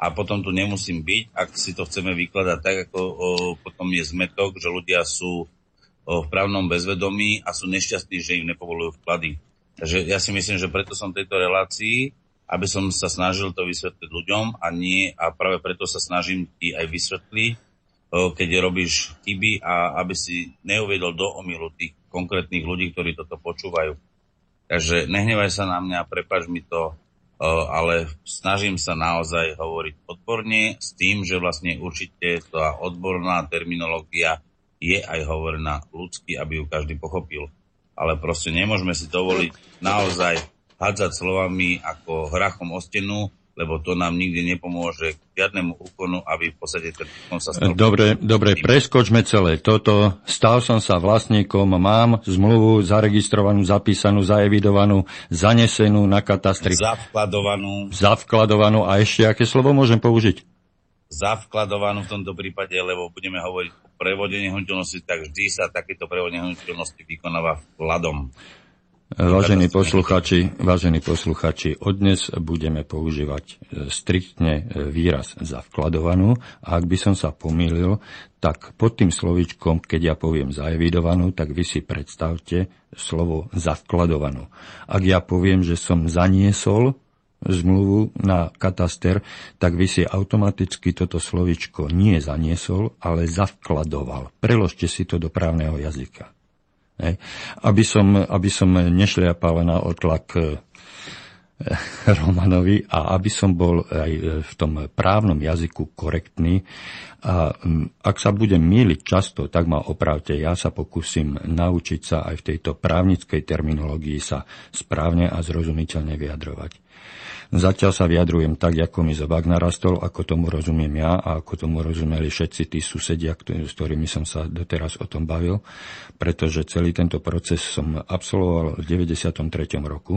a potom tu nemusím byť, ak si to chceme vykladať tak, ako o, potom je zmetok, že ľudia sú v právnom bezvedomí a sú nešťastní, že im nepovolujú vklady. Takže ja si myslím, že preto som v tejto relácii, aby som sa snažil to vysvetliť ľuďom a nie, a práve preto sa snažím ti aj vysvetliť, keď robíš chyby a aby si neuviedol do omilu tých konkrétnych ľudí, ktorí toto počúvajú. Takže nehnevaj sa na mňa, prepač mi to, ale snažím sa naozaj hovoriť odborne s tým, že vlastne určite tá odborná terminológia je aj hovorená ľudsky, aby ju každý pochopil. Ale proste nemôžeme si dovoliť naozaj hádzať slovami ako hrachom o stenu, lebo to nám nikdy nepomôže k žiadnemu úkonu, aby v podstate ten úkon sa stal. Dobre, dobre, preskočme celé toto. Stal som sa vlastníkom, mám zmluvu zaregistrovanú, zapísanú, zaevidovanú, zanesenú na katastri. Zavkladovanú. Zavkladovanú. A ešte aké slovo môžem použiť? Zavkladovanú v tomto prípade, lebo budeme hovoriť prevode nehnuteľnosti, tak vždy sa takéto prevod nehnuteľnosti vykonáva vkladom. Vážení posluchači, vážení posluchači, odnes budeme používať e, striktne e, výraz za vkladovanú a ak by som sa pomýlil, tak pod tým slovičkom, keď ja poviem zaevidovanú, tak vy si predstavte slovo za vkladovanú. Ak ja poviem, že som zaniesol zmluvu na kataster, tak vy si automaticky toto slovičko nie zaniesol, ale zavkladoval. Preložte si to do právneho jazyka. Hej. Aby, som, aby som nešliapal na otlak eh, <laughs> Romanovi a aby som bol aj v tom právnom jazyku korektný. A mm, ak sa budem míliť často, tak ma opravte. Ja sa pokúsim naučiť sa aj v tejto právnickej terminológii sa správne a zrozumiteľne vyjadrovať. Zatiaľ sa vyjadrujem tak, ako mi zobák narastol, ako tomu rozumiem ja a ako tomu rozumeli všetci tí susedia, s ktorými som sa doteraz o tom bavil, pretože celý tento proces som absolvoval v 93. roku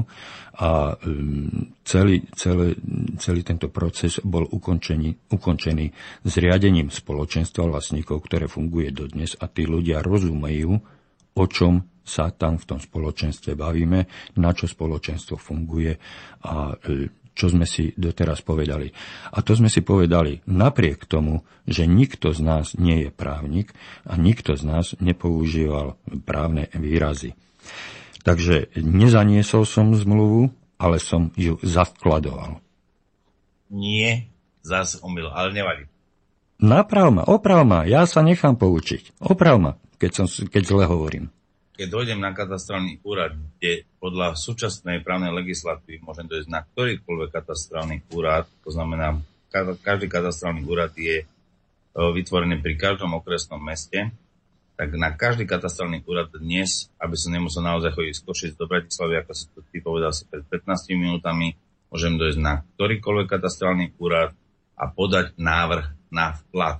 a mm, celý, celý, celý tento proces bol ukončený, ukončený zriadením spoločenstva vlastníkov, ktoré funguje dodnes a tí ľudia rozumejú, o čom sa tam v tom spoločenstve bavíme, na čo spoločenstvo funguje a e, čo sme si doteraz povedali. A to sme si povedali napriek tomu, že nikto z nás nie je právnik a nikto z nás nepoužíval právne výrazy. Takže nezaniesol som zmluvu, ale som ju zavkladoval. Nie, zase omyl, ale nevadí. Naprav ma, oprav ma, ja sa nechám poučiť. Oprav ma, keď, som, keď zle hovorím. keď dojdem na katastrálny úrad, kde podľa súčasnej právnej legislatívy môžem dojsť na ktorýkoľvek katastrálny úrad, to znamená, každý katastrálny úrad je e, vytvorený pri každom okresnom meste, tak na každý katastrálny úrad dnes, aby som nemusel naozaj chodiť z Košic do Bratislavy, ako si to ty povedal si pred 15 minútami, môžem dojsť na ktorýkoľvek katastrálny úrad a podať návrh na vklad.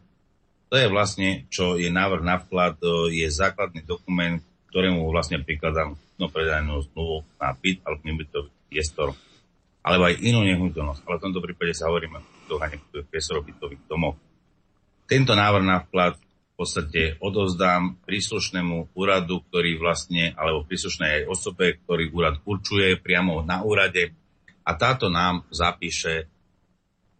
To je vlastne, čo je návrh na vklad, e, je základný dokument, ktorému vlastne prikladám no predajnú zmluvu na byt alebo nebytový priestor, alebo aj inú nehnuteľnosť. Ale v tomto prípade sa hovoríme o nebytových priestorov bytových domov. Tento návrh na vklad v podstate odovzdám príslušnému úradu, ktorý vlastne, alebo príslušnej aj osobe, ktorý úrad určuje priamo na úrade a táto nám zapíše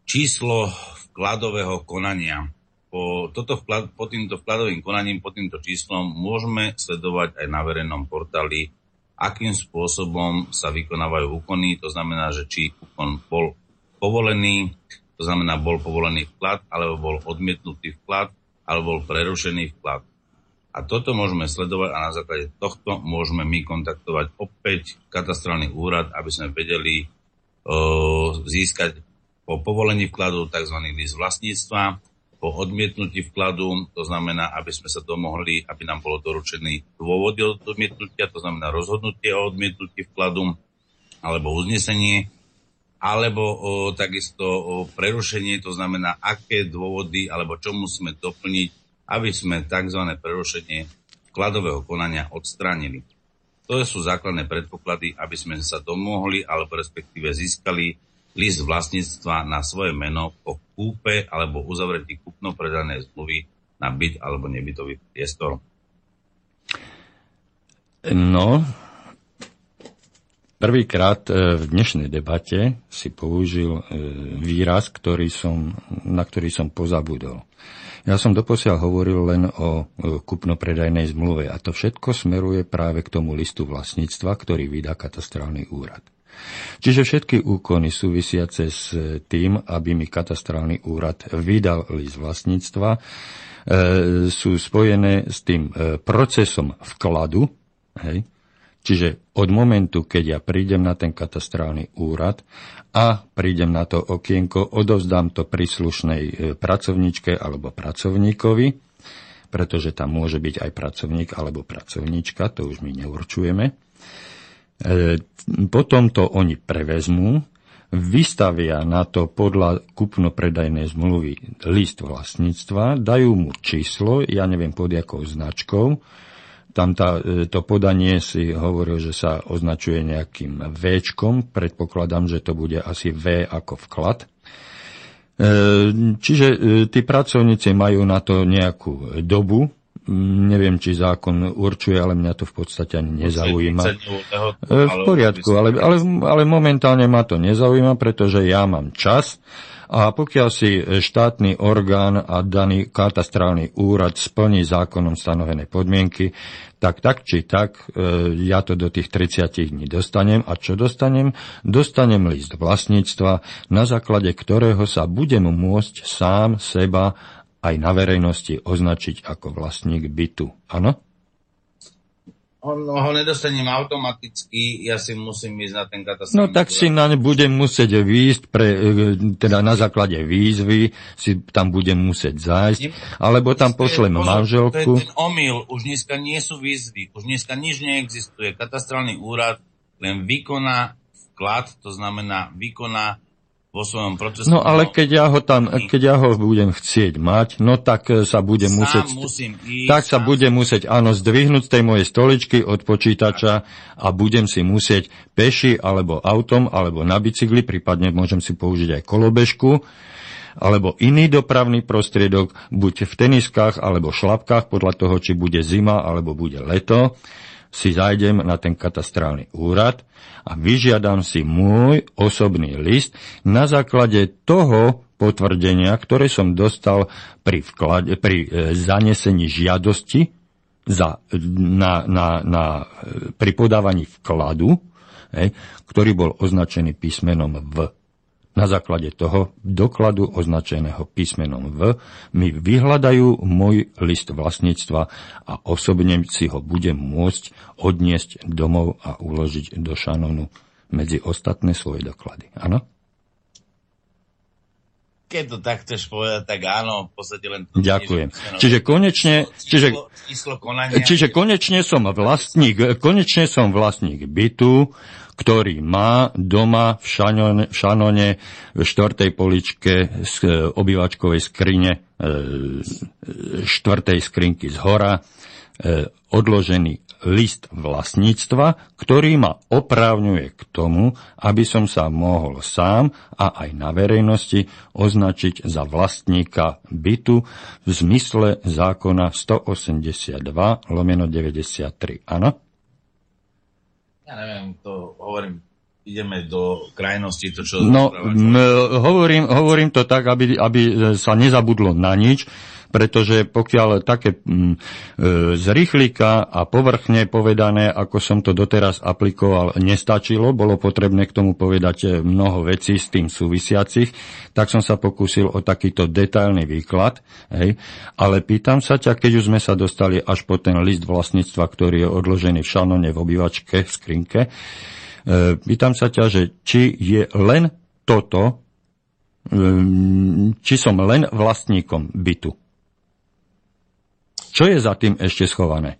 číslo vkladového konania po, toto vklad, po týmto vkladovým konaním, po týmto číslom môžeme sledovať aj na verejnom portáli, akým spôsobom sa vykonávajú úkony. To znamená, že či úkon bol povolený, to znamená, bol povolený vklad, alebo bol odmietnutý vklad, alebo bol prerušený vklad. A toto môžeme sledovať a na základe tohto môžeme my kontaktovať opäť katastrálny úrad, aby sme vedeli uh, získať po povolení vkladu tzv. list vlastníctva, po odmietnutí vkladu, to znamená, aby sme sa domohli, aby nám bolo doručený dôvody od odmietnutia, to znamená rozhodnutie o odmietnutí vkladu alebo uznesenie, alebo o, takisto o prerušenie, to znamená, aké dôvody alebo čo musíme doplniť, aby sme tzv. prerušenie vkladového konania odstránili. To sú základné predpoklady, aby sme sa domohli alebo respektíve získali list vlastníctva na svoje meno po kúpe alebo uzavretí kúpno-predanej zmluvy na byt alebo nebytový priestor. No, prvýkrát e, v dnešnej debate si použil e, výraz, ktorý som, na ktorý som pozabudol. Ja som doposiaľ hovoril len o kupno-predajnej zmluve a to všetko smeruje práve k tomu listu vlastníctva, ktorý vydá katastrálny úrad. Čiže všetky úkony súvisiace s tým, aby mi katastrálny úrad vydal list vlastníctva, e, sú spojené s tým e, procesom vkladu, hej, Čiže od momentu, keď ja prídem na ten katastrálny úrad a prídem na to okienko, odovzdám to príslušnej e, pracovníčke alebo pracovníkovi, pretože tam môže byť aj pracovník alebo pracovníčka, to už my neurčujeme. E, potom to oni prevezmú, vystavia na to podľa kupno-predajnej zmluvy list vlastníctva, dajú mu číslo, ja neviem pod jakou značkou, tam tá, e, to podanie si hovoril, že sa označuje nejakým V, predpokladám, že to bude asi V ako vklad. E, čiže tí pracovníci majú na to nejakú dobu, neviem, či zákon určuje, ale mňa to v podstate ani nezaujíma. E, v poriadku, ale, ale, ale momentálne ma to nezaujíma, pretože ja mám čas a pokiaľ si štátny orgán a daný katastrálny úrad splní zákonom stanovené podmienky, tak tak či tak e, ja to do tých 30 dní dostanem. A čo dostanem? Dostanem list vlastníctva, na základe ktorého sa budem môcť sám seba aj na verejnosti označiť ako vlastník bytu. Áno? On ho nedostanem automaticky, ja si musím ísť na ten katastrofálny. No tak si na ne budem musieť výjsť, pre, e, teda na základe výzvy si tam budem musieť zájsť, alebo tam pošlem manželku. To je ten omyl, už dneska nie sú výzvy, už dneska nič neexistuje. Katastrálny úrad len vykoná vklad, to znamená vykoná vo svojom procese. No ale keď ja ho tam, keď ja ho budem chcieť mať, no tak e, sa budem sám musieť, ísť, tak sa budem musieť, áno, zdvihnúť z tej mojej stoličky od počítača a budem si musieť peši alebo autom alebo na bicykli, prípadne môžem si použiť aj kolobežku, alebo iný dopravný prostriedok, buď v teniskách alebo šlapkách, podľa toho, či bude zima alebo bude leto, si zajdem na ten katastrálny úrad a vyžiadam si môj osobný list na základe toho potvrdenia, ktoré som dostal pri, vklade, pri e, zanesení žiadosti za, na, na, na, pri podávaní vkladu, hej, ktorý bol označený písmenom V. Na základe toho dokladu označeného písmenom V mi vyhľadajú môj list vlastníctva a osobne si ho budem môcť odniesť domov a uložiť do šanonu medzi ostatné svoje doklady. Áno? keď to tak chceš povedať, tak áno, v podstate len to... Ďakujem. Čiže konečne, čiže, čiže konečne som vlastník, konečne som vlastník bytu, ktorý má doma v šanone, v šanone v štvrtej poličke z e, obývačkovej skrine e, štvrtej skrinky z hora e, odložený list vlastníctva, ktorý ma oprávňuje k tomu, aby som sa mohol sám a aj na verejnosti označiť za vlastníka bytu v zmysle zákona 182 lomeno 93. Áno? Ja neviem, to hovorím ideme do krajnosti, to čo... No, m, hovorím, hovorím to tak, aby, aby sa nezabudlo na nič, pretože pokiaľ také mm, e, z rýchlika a povrchne povedané, ako som to doteraz aplikoval, nestačilo, bolo potrebné k tomu povedať e, mnoho vecí s tým súvisiacich, tak som sa pokúsil o takýto detailný výklad. Hej. Ale pýtam sa ťa, keď už sme sa dostali až po ten list vlastníctva, ktorý je odložený v šanone v obývačke, v skrinke, e, pýtam sa ťa, že či je len toto, či som len vlastníkom bytu. Čo je za tým ešte schované?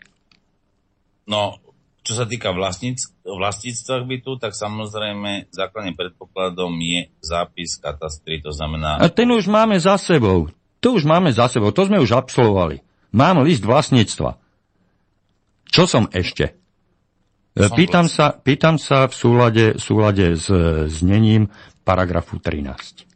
No, čo sa týka vlastníctva bytu, tak samozrejme základným predpokladom je zápis katastry, to znamená... A ten už máme za sebou. To už máme za sebou, to sme už absolvovali. Mám list vlastníctva. Čo som ešte? Som pýtam, sa, pýtam sa v súlade, súlade s znením paragrafu 13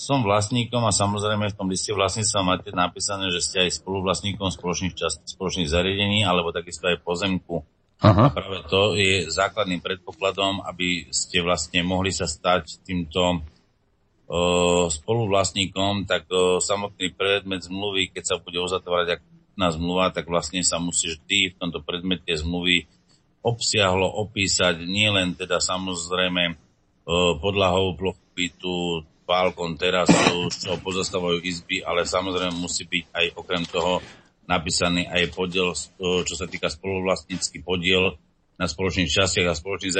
som vlastníkom a samozrejme v tom liste vlastníctva máte napísané, že ste aj spoluvlastníkom spoločných častí, spoločných zariadení alebo takisto aj pozemku. Aha. A práve to je základným predpokladom, aby ste vlastne mohli sa stať týmto uh, spoluvlastníkom, tak uh, samotný predmet zmluvy, keď sa bude uzatvárať na zmluva, tak vlastne sa musí vždy v tomto predmete zmluvy obsiahlo opísať nielen teda samozrejme uh, podlahovú plochu bytu, balkón, terasu, čo pozostávajú izby, ale samozrejme musí byť aj okrem toho napísaný aj podiel, čo sa týka spoluvlastnícky podiel na spoločných častiach a spoločných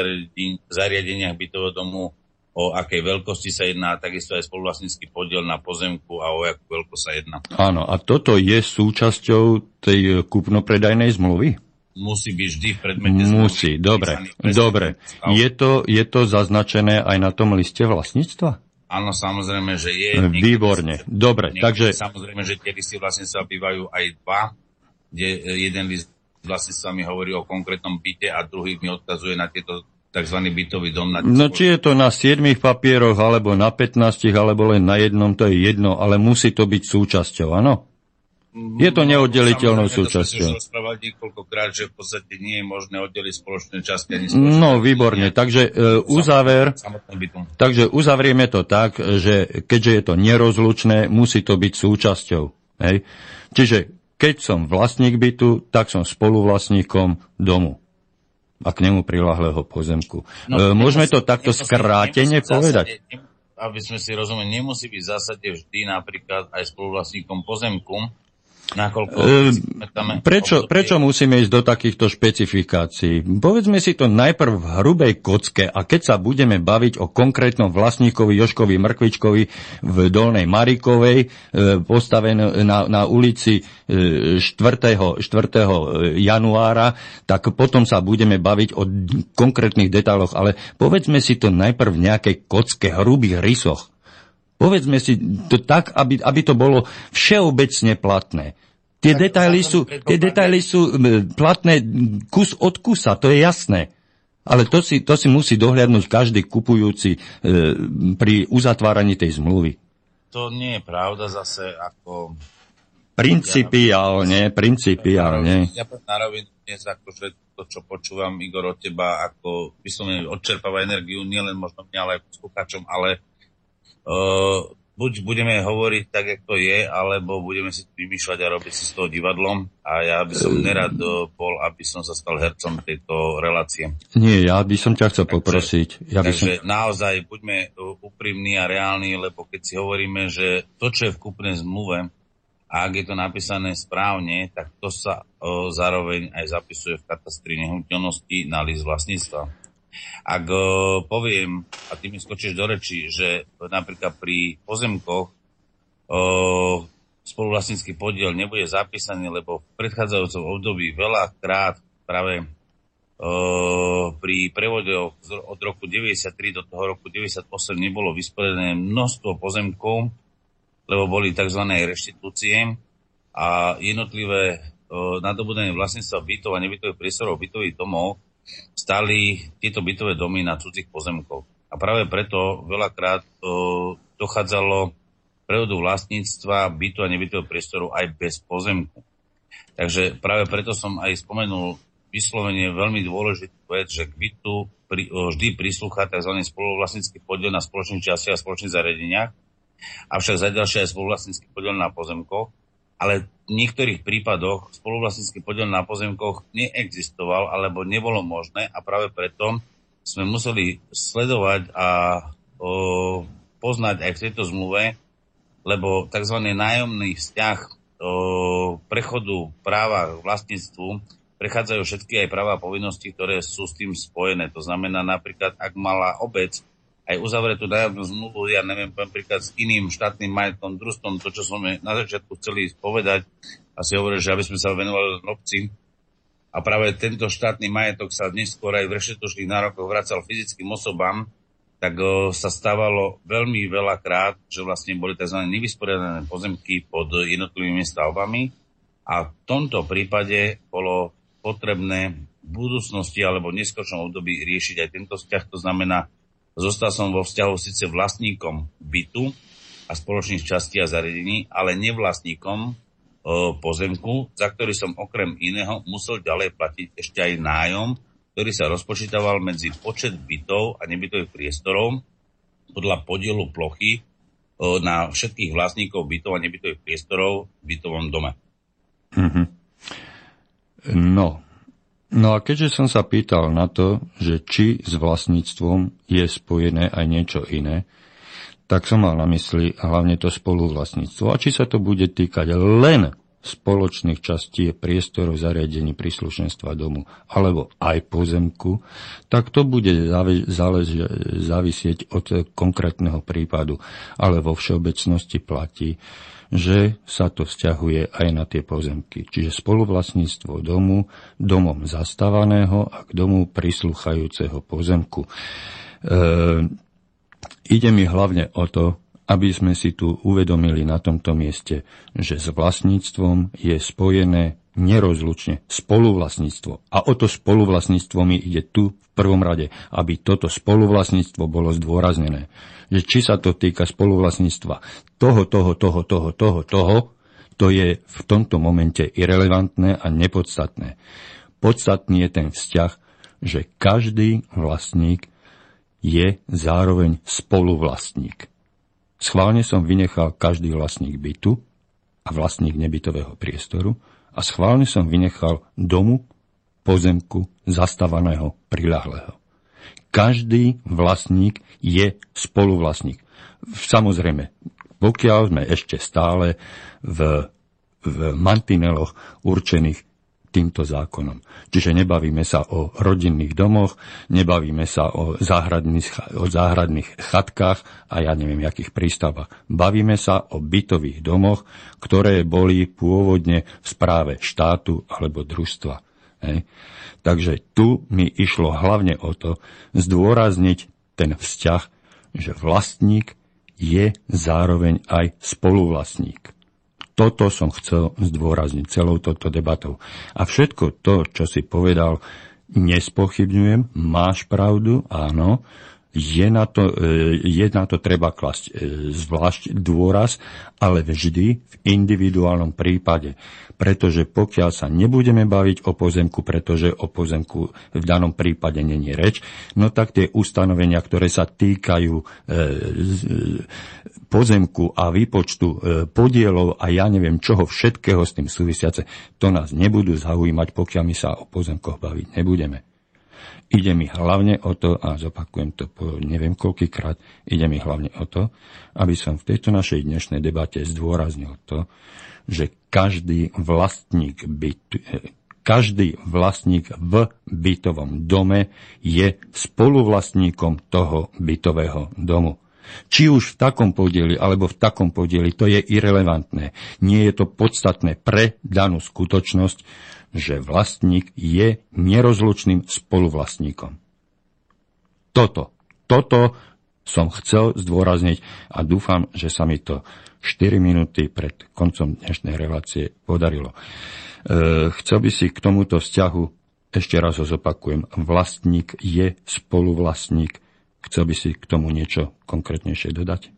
zariadeniach bytového domu, o akej veľkosti sa jedná, takisto aj spoluvlastnícky podiel na pozemku a o akú veľkosť sa jedná. Áno, a toto je súčasťou tej kúpno-predajnej zmluvy? Musí byť vždy v predmete Musí, dobre, dobre. Je to, je to zaznačené aj na tom liste vlastníctva? Áno, samozrejme, že je. Výborne. Niekedy, Dobre, niekedy, takže... Samozrejme, že tie listy vlastníctva bývajú aj dva, kde jeden list vlastníctva mi hovorí o konkrétnom byte a druhý mi odkazuje na tieto tzv. bytový dom. Na no či je to na 7 papieroch, alebo na 15, alebo len na jednom, to je jedno, ale musí to byť súčasťou, áno? Je to neoddeliteľnou súčasťou. Niekoľkokrát, že v podstate nie je možné oddeliť spoločné časti ani spoločné No, výborne. Takže uh, uzáver, takže uzavrieme to tak, že keďže je to nerozlučné, musí to byť súčasťou. Hej? Čiže keď som vlastník bytu, tak som spoluvlastníkom domu a k nemu prilahlého pozemku. No, uh, Môžeme to takto skrátene povedať? aby sme si rozumeli, nemusí byť v zásade vždy napríklad aj spoluvlastníkom pozemku, Nakoľko e, prečo, prečo musíme ísť do takýchto špecifikácií? Povedzme si to najprv v hrubej kocke a keď sa budeme baviť o konkrétnom vlastníkovi Joškovi Mrkvičkovi v Dolnej Marikovej, e, postavené na, na ulici 4. E, 4. januára, tak potom sa budeme baviť o konkrétnych detailoch, ale povedzme si to najprv v nejakej kocke, hrubých rysoch. Povedzme si to tak, aby, aby to bolo všeobecne platné. Tie detaily, sú, tie detaily sú platné kus od kusa, to je jasné. Ale to si, to si musí dohľadnúť každý kupujúci e, pri uzatváraní tej zmluvy. To nie je pravda zase ako... Principiálne, principiálne. Ja na rovinu dnes akože to, čo počúvam Igor od teba, ako vyslovene odčerpáva energiu nielen možno mňa, ale aj poslucháčom, ale Uh, buď budeme hovoriť tak, jak to je, alebo budeme si vymýšľať a robiť si z toho divadlom. A ja by som nerad eh, bol, aby som sa stal hercom tejto relácie. Nie, ja by som ťa chcel takže, poprosiť. Ja by takže som... naozaj buďme eh, úprimní a reálni, lebo keď si hovoríme, že to, čo je v kúpnej zmluve, a ak je to napísané správne, tak to sa o, zároveň aj zapisuje v katastri nehnuteľnosti na list vlastníctva. Ak o, poviem, a ty mi skočíš do reči, že napríklad pri pozemkoch o, spoluvlastnícky podiel nebude zapísaný, lebo v predchádzajúcom období veľakrát práve o, pri prevode od roku 93 do toho roku 98 nebolo vysporiadané množstvo pozemkov, lebo boli tzv. reštitúcie a jednotlivé nadobudenie vlastníctva bytov a nebytových priestorov bytových domov stali tieto bytové domy na cudzích pozemkov. A práve preto veľakrát o, dochádzalo prevodu vlastníctva bytu a nebytového priestoru aj bez pozemku. Takže práve preto som aj spomenul vyslovene veľmi dôležitú vec, že k bytu pri, o, vždy prislúcha tzv. spoluvlastnícky podiel na spoločných častiach a spoločných zariadeniach, avšak za ďalšie aj spoluvlastnícky podiel na pozemkoch, ale v niektorých prípadoch spoluvlastnícky podiel na pozemkoch neexistoval alebo nebolo možné a práve preto sme museli sledovať a o, poznať aj v tejto zmluve, lebo tzv. nájomný vzťah o, prechodu práva k vlastníctvu prechádzajú všetky aj práva a povinnosti, ktoré sú s tým spojené. To znamená napríklad, ak mala obec aj uzavretú nájomnú zmluvu, ja neviem, poviem príklad s iným štátnym majetkom, družstvom, to, čo sme na začiatku chceli povedať, asi hovorili, že aby sme sa venovali obci. A práve tento štátny majetok sa neskôr aj v rešetučných nárokoch vracal fyzickým osobám, tak sa stávalo veľmi veľa krát, že vlastne boli tzv. nevysporiadané pozemky pod jednotlivými stavbami a v tomto prípade bolo potrebné v budúcnosti alebo v neskôršom období riešiť aj tento vzťah, to znamená Zostal som vo vzťahu síce vlastníkom bytu a spoločných častí a zariadení, ale nevlastníkom e, pozemku, za ktorý som okrem iného musel ďalej platiť ešte aj nájom, ktorý sa rozpočítaval medzi počet bytov a nebytových priestorov podľa podielu plochy e, na všetkých vlastníkov bytov a nebytových priestorov v bytovom dome. Mm-hmm. No, No a keďže som sa pýtal na to, že či s vlastníctvom je spojené aj niečo iné, tak som mal na mysli hlavne to spoluvlastníctvo. A či sa to bude týkať len spoločných častí priestorov zariadení príslušenstva domu alebo aj pozemku, tak to bude závisieť od konkrétneho prípadu. Ale vo všeobecnosti platí, že sa to vzťahuje aj na tie pozemky. Čiže spoluvlastníctvo domu, domom zastávaného a k domu prislúchajúceho pozemku. E, ide mi hlavne o to, aby sme si tu uvedomili na tomto mieste, že s vlastníctvom je spojené nerozlučne spoluvlastníctvo. A o to spoluvlastníctvo mi ide tu v prvom rade, aby toto spoluvlastníctvo bolo zdôraznené že či sa to týka spoluvlastníctva toho, toho, toho, toho, toho, toho, to je v tomto momente irrelevantné a nepodstatné. Podstatný je ten vzťah, že každý vlastník je zároveň spoluvlastník. Schválne som vynechal každý vlastník bytu a vlastník nebytového priestoru a schválne som vynechal domu, pozemku, zastavaného, prilahlého každý vlastník je spoluvlastník. Samozrejme, pokiaľ sme ešte stále v, v mantineloch určených týmto zákonom. Čiže nebavíme sa o rodinných domoch, nebavíme sa o záhradných, o záhradných chatkách a ja neviem, akých prístavách. Bavíme sa o bytových domoch, ktoré boli pôvodne v správe štátu alebo družstva. Hej. Takže tu mi išlo hlavne o to zdôrazniť ten vzťah, že vlastník je zároveň aj spoluvlastník. Toto som chcel zdôrazniť celou touto debatou. A všetko to, čo si povedal, nespochybňujem, máš pravdu, áno, je na to, e, je na to treba klasť e, zvlášť dôraz, ale vždy v individuálnom prípade. Pretože pokiaľ sa nebudeme baviť o pozemku, pretože o pozemku v danom prípade není reč, no tak tie ustanovenia, ktoré sa týkajú e, pozemku a výpočtu podielov a ja neviem čoho všetkého s tým súvisiace, to nás nebudú zaujímať, pokiaľ my sa o pozemkoch baviť nebudeme. Ide mi hlavne o to, a zopakujem to po neviem koľkýkrát, ide mi hlavne o to, aby som v tejto našej dnešnej debate zdôraznil to, že každý vlastník bytu, e, každý vlastník v bytovom dome je spoluvlastníkom toho bytového domu. Či už v takom podieli alebo v takom podieli, to je irrelevantné. Nie je to podstatné pre danú skutočnosť, že vlastník je nerozlučným spoluvlastníkom. Toto, toto som chcel zdôrazniť a dúfam, že sa mi to 4 minúty pred koncom dnešnej relácie podarilo. E, chcel by si k tomuto vzťahu, ešte raz ho zopakujem, vlastník je spoluvlastník. Chcel by si k tomu niečo konkrétnejšie dodať?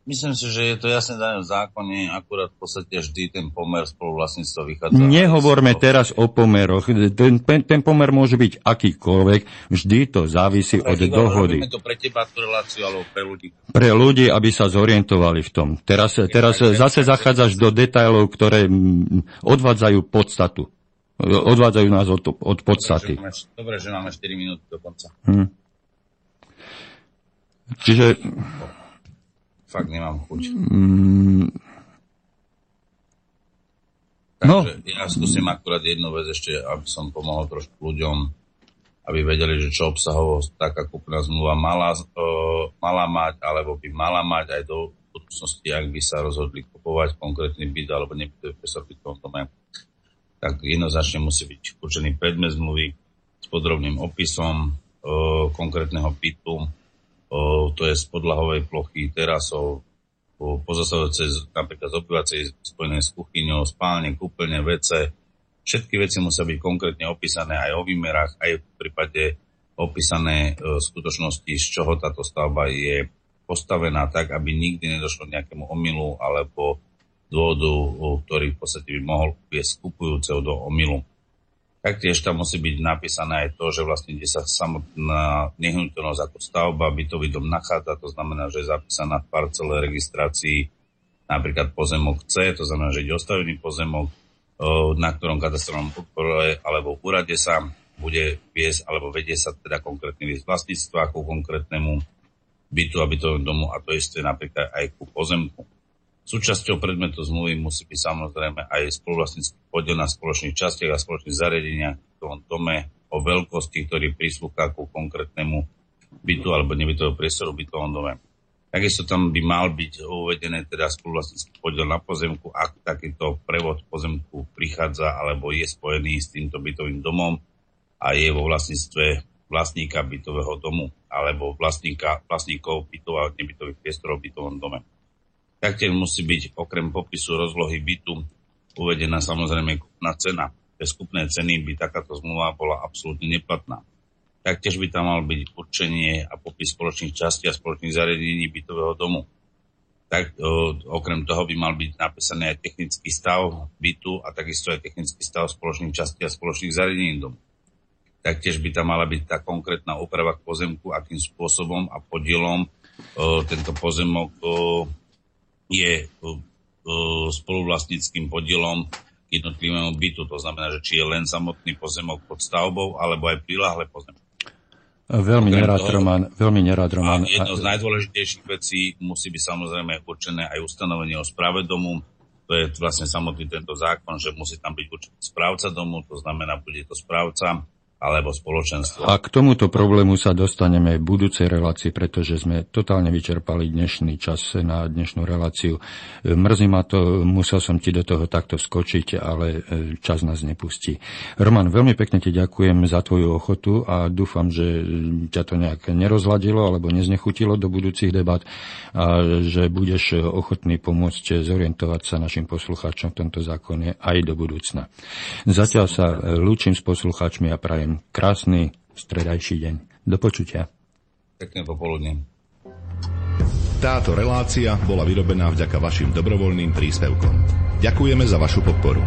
Mm, Myslím si, že je to jasne dané v zákone, akurát v podstate vždy ten pomer spoluvlastníctva vychádza. Nehovorme teraz o pomeroch. Ten, ten pomer môže byť akýkoľvek, vždy to závisí pre od dohody. to pre teba tú reláciu, alebo pre ľudí? Pre ľudí, aby sa zorientovali v tom. Teraz, teraz zase zachádzaš do detajlov, ktoré odvádzajú podstatu. Odvádzajú nás od, od podstaty. Dobre, že máme, dobre, že máme 4 minúty do konca. Hm. Čiže fakt nemám chuť. Mm. No. Takže ja skúsim akurát jednu vec ešte, aby som pomohol trošku ľuďom, aby vedeli, že čo obsahovo taká kúpna zmluva mala, uh, mala mať, alebo by mala mať aj do budúcnosti, ak by sa rozhodli kupovať konkrétny byt alebo nebyt v tom dome, tak jednoznačne musí byť určený predmet zmluvy s podrobným opisom uh, konkrétneho bytu, to je z podlahovej plochy, terasov, pozastavujúce napríklad z obyvacej spojené s kuchyňou, spálne, kúpeľne, vece. Všetky veci musia byť konkrétne opísané aj o výmerách, aj v prípade opísané v e, skutočnosti, z čoho táto stavba je postavená tak, aby nikdy nedošlo k nejakému omilu alebo dôvodu, ktorý v podstate by mohol viesť kupujúceho do omilu. Taktiež tam musí byť napísané aj to, že vlastne kde sa samotná nehnuteľnosť ako stavba bytový dom nachádza, to znamená, že je zapísaná v parcele registrácii napríklad pozemok C, to znamená, že ide ostavený pozemok, na ktorom katastrofálnom podpore alebo v úrade sa bude viesť, alebo vedie sa teda konkrétne viesť vlastníctva ku konkrétnemu bytu a bytovému domu a to isté napríklad aj ku pozemku. Súčasťou predmetu zmluvy musí byť samozrejme aj spoluvlastnícky podiel na spoločných častiach a spoločných zariadeniach v tom dome o veľkosti, ktorý prísluchá ku konkrétnemu bytu alebo nebytového priestoru bytovom dome. Takisto tam by mal byť uvedené teda spoluvlastnícky podiel na pozemku, ak takýto prevod pozemku prichádza alebo je spojený s týmto bytovým domom a je vo vlastníctve vlastníka bytového domu alebo vlastníka, vlastníkov bytov a nebytových priestorov v bytovom dome. Taktiež musí byť okrem popisu rozlohy bytu uvedená samozrejme kúpna cena. Bez kúpnej ceny by takáto zmluva bola absolútne neplatná. Taktiež by tam mal byť určenie a popis spoločných častí a spoločných zariadení bytového domu. Tak, o, okrem toho by mal byť napísaný aj technický stav bytu a takisto aj technický stav spoločných častí a spoločných zariadení domu. Taktiež by tam mala byť tá konkrétna úprava k pozemku, akým spôsobom a podielom o, tento pozemok o, je spoluvlastníckým podielom k jednotlivému bytu. To znamená, že či je len samotný pozemok pod stavbou, alebo aj priláhle pozemok. Veľmi nerád, toho, Roman, veľmi nerád, Roman. A jedno z najdôležitejších vecí musí byť samozrejme určené aj ustanovenie o správe domu. To je vlastne samotný tento zákon, že musí tam byť určený správca domu, to znamená, bude to správca alebo spoločenstvo. A k tomuto problému sa dostaneme v budúcej relácii, pretože sme totálne vyčerpali dnešný čas na dnešnú reláciu. Mrzí ma to, musel som ti do toho takto skočiť, ale e, čas nás nepustí. Roman, veľmi pekne ti ďakujem za tvoju ochotu a dúfam, že ťa to nejak nerozladilo alebo neznechutilo do budúcich debat a že budeš ochotný pomôcť zorientovať sa našim poslucháčom v tomto zákone aj do budúcna. Zatiaľ sa lúčim s poslucháčmi a prajem prajem krásny stredajší deň. Do počutia. Pekné popoludne. Táto relácia bola vyrobená vďaka vašim dobrovoľným príspevkom. Ďakujeme za vašu podporu.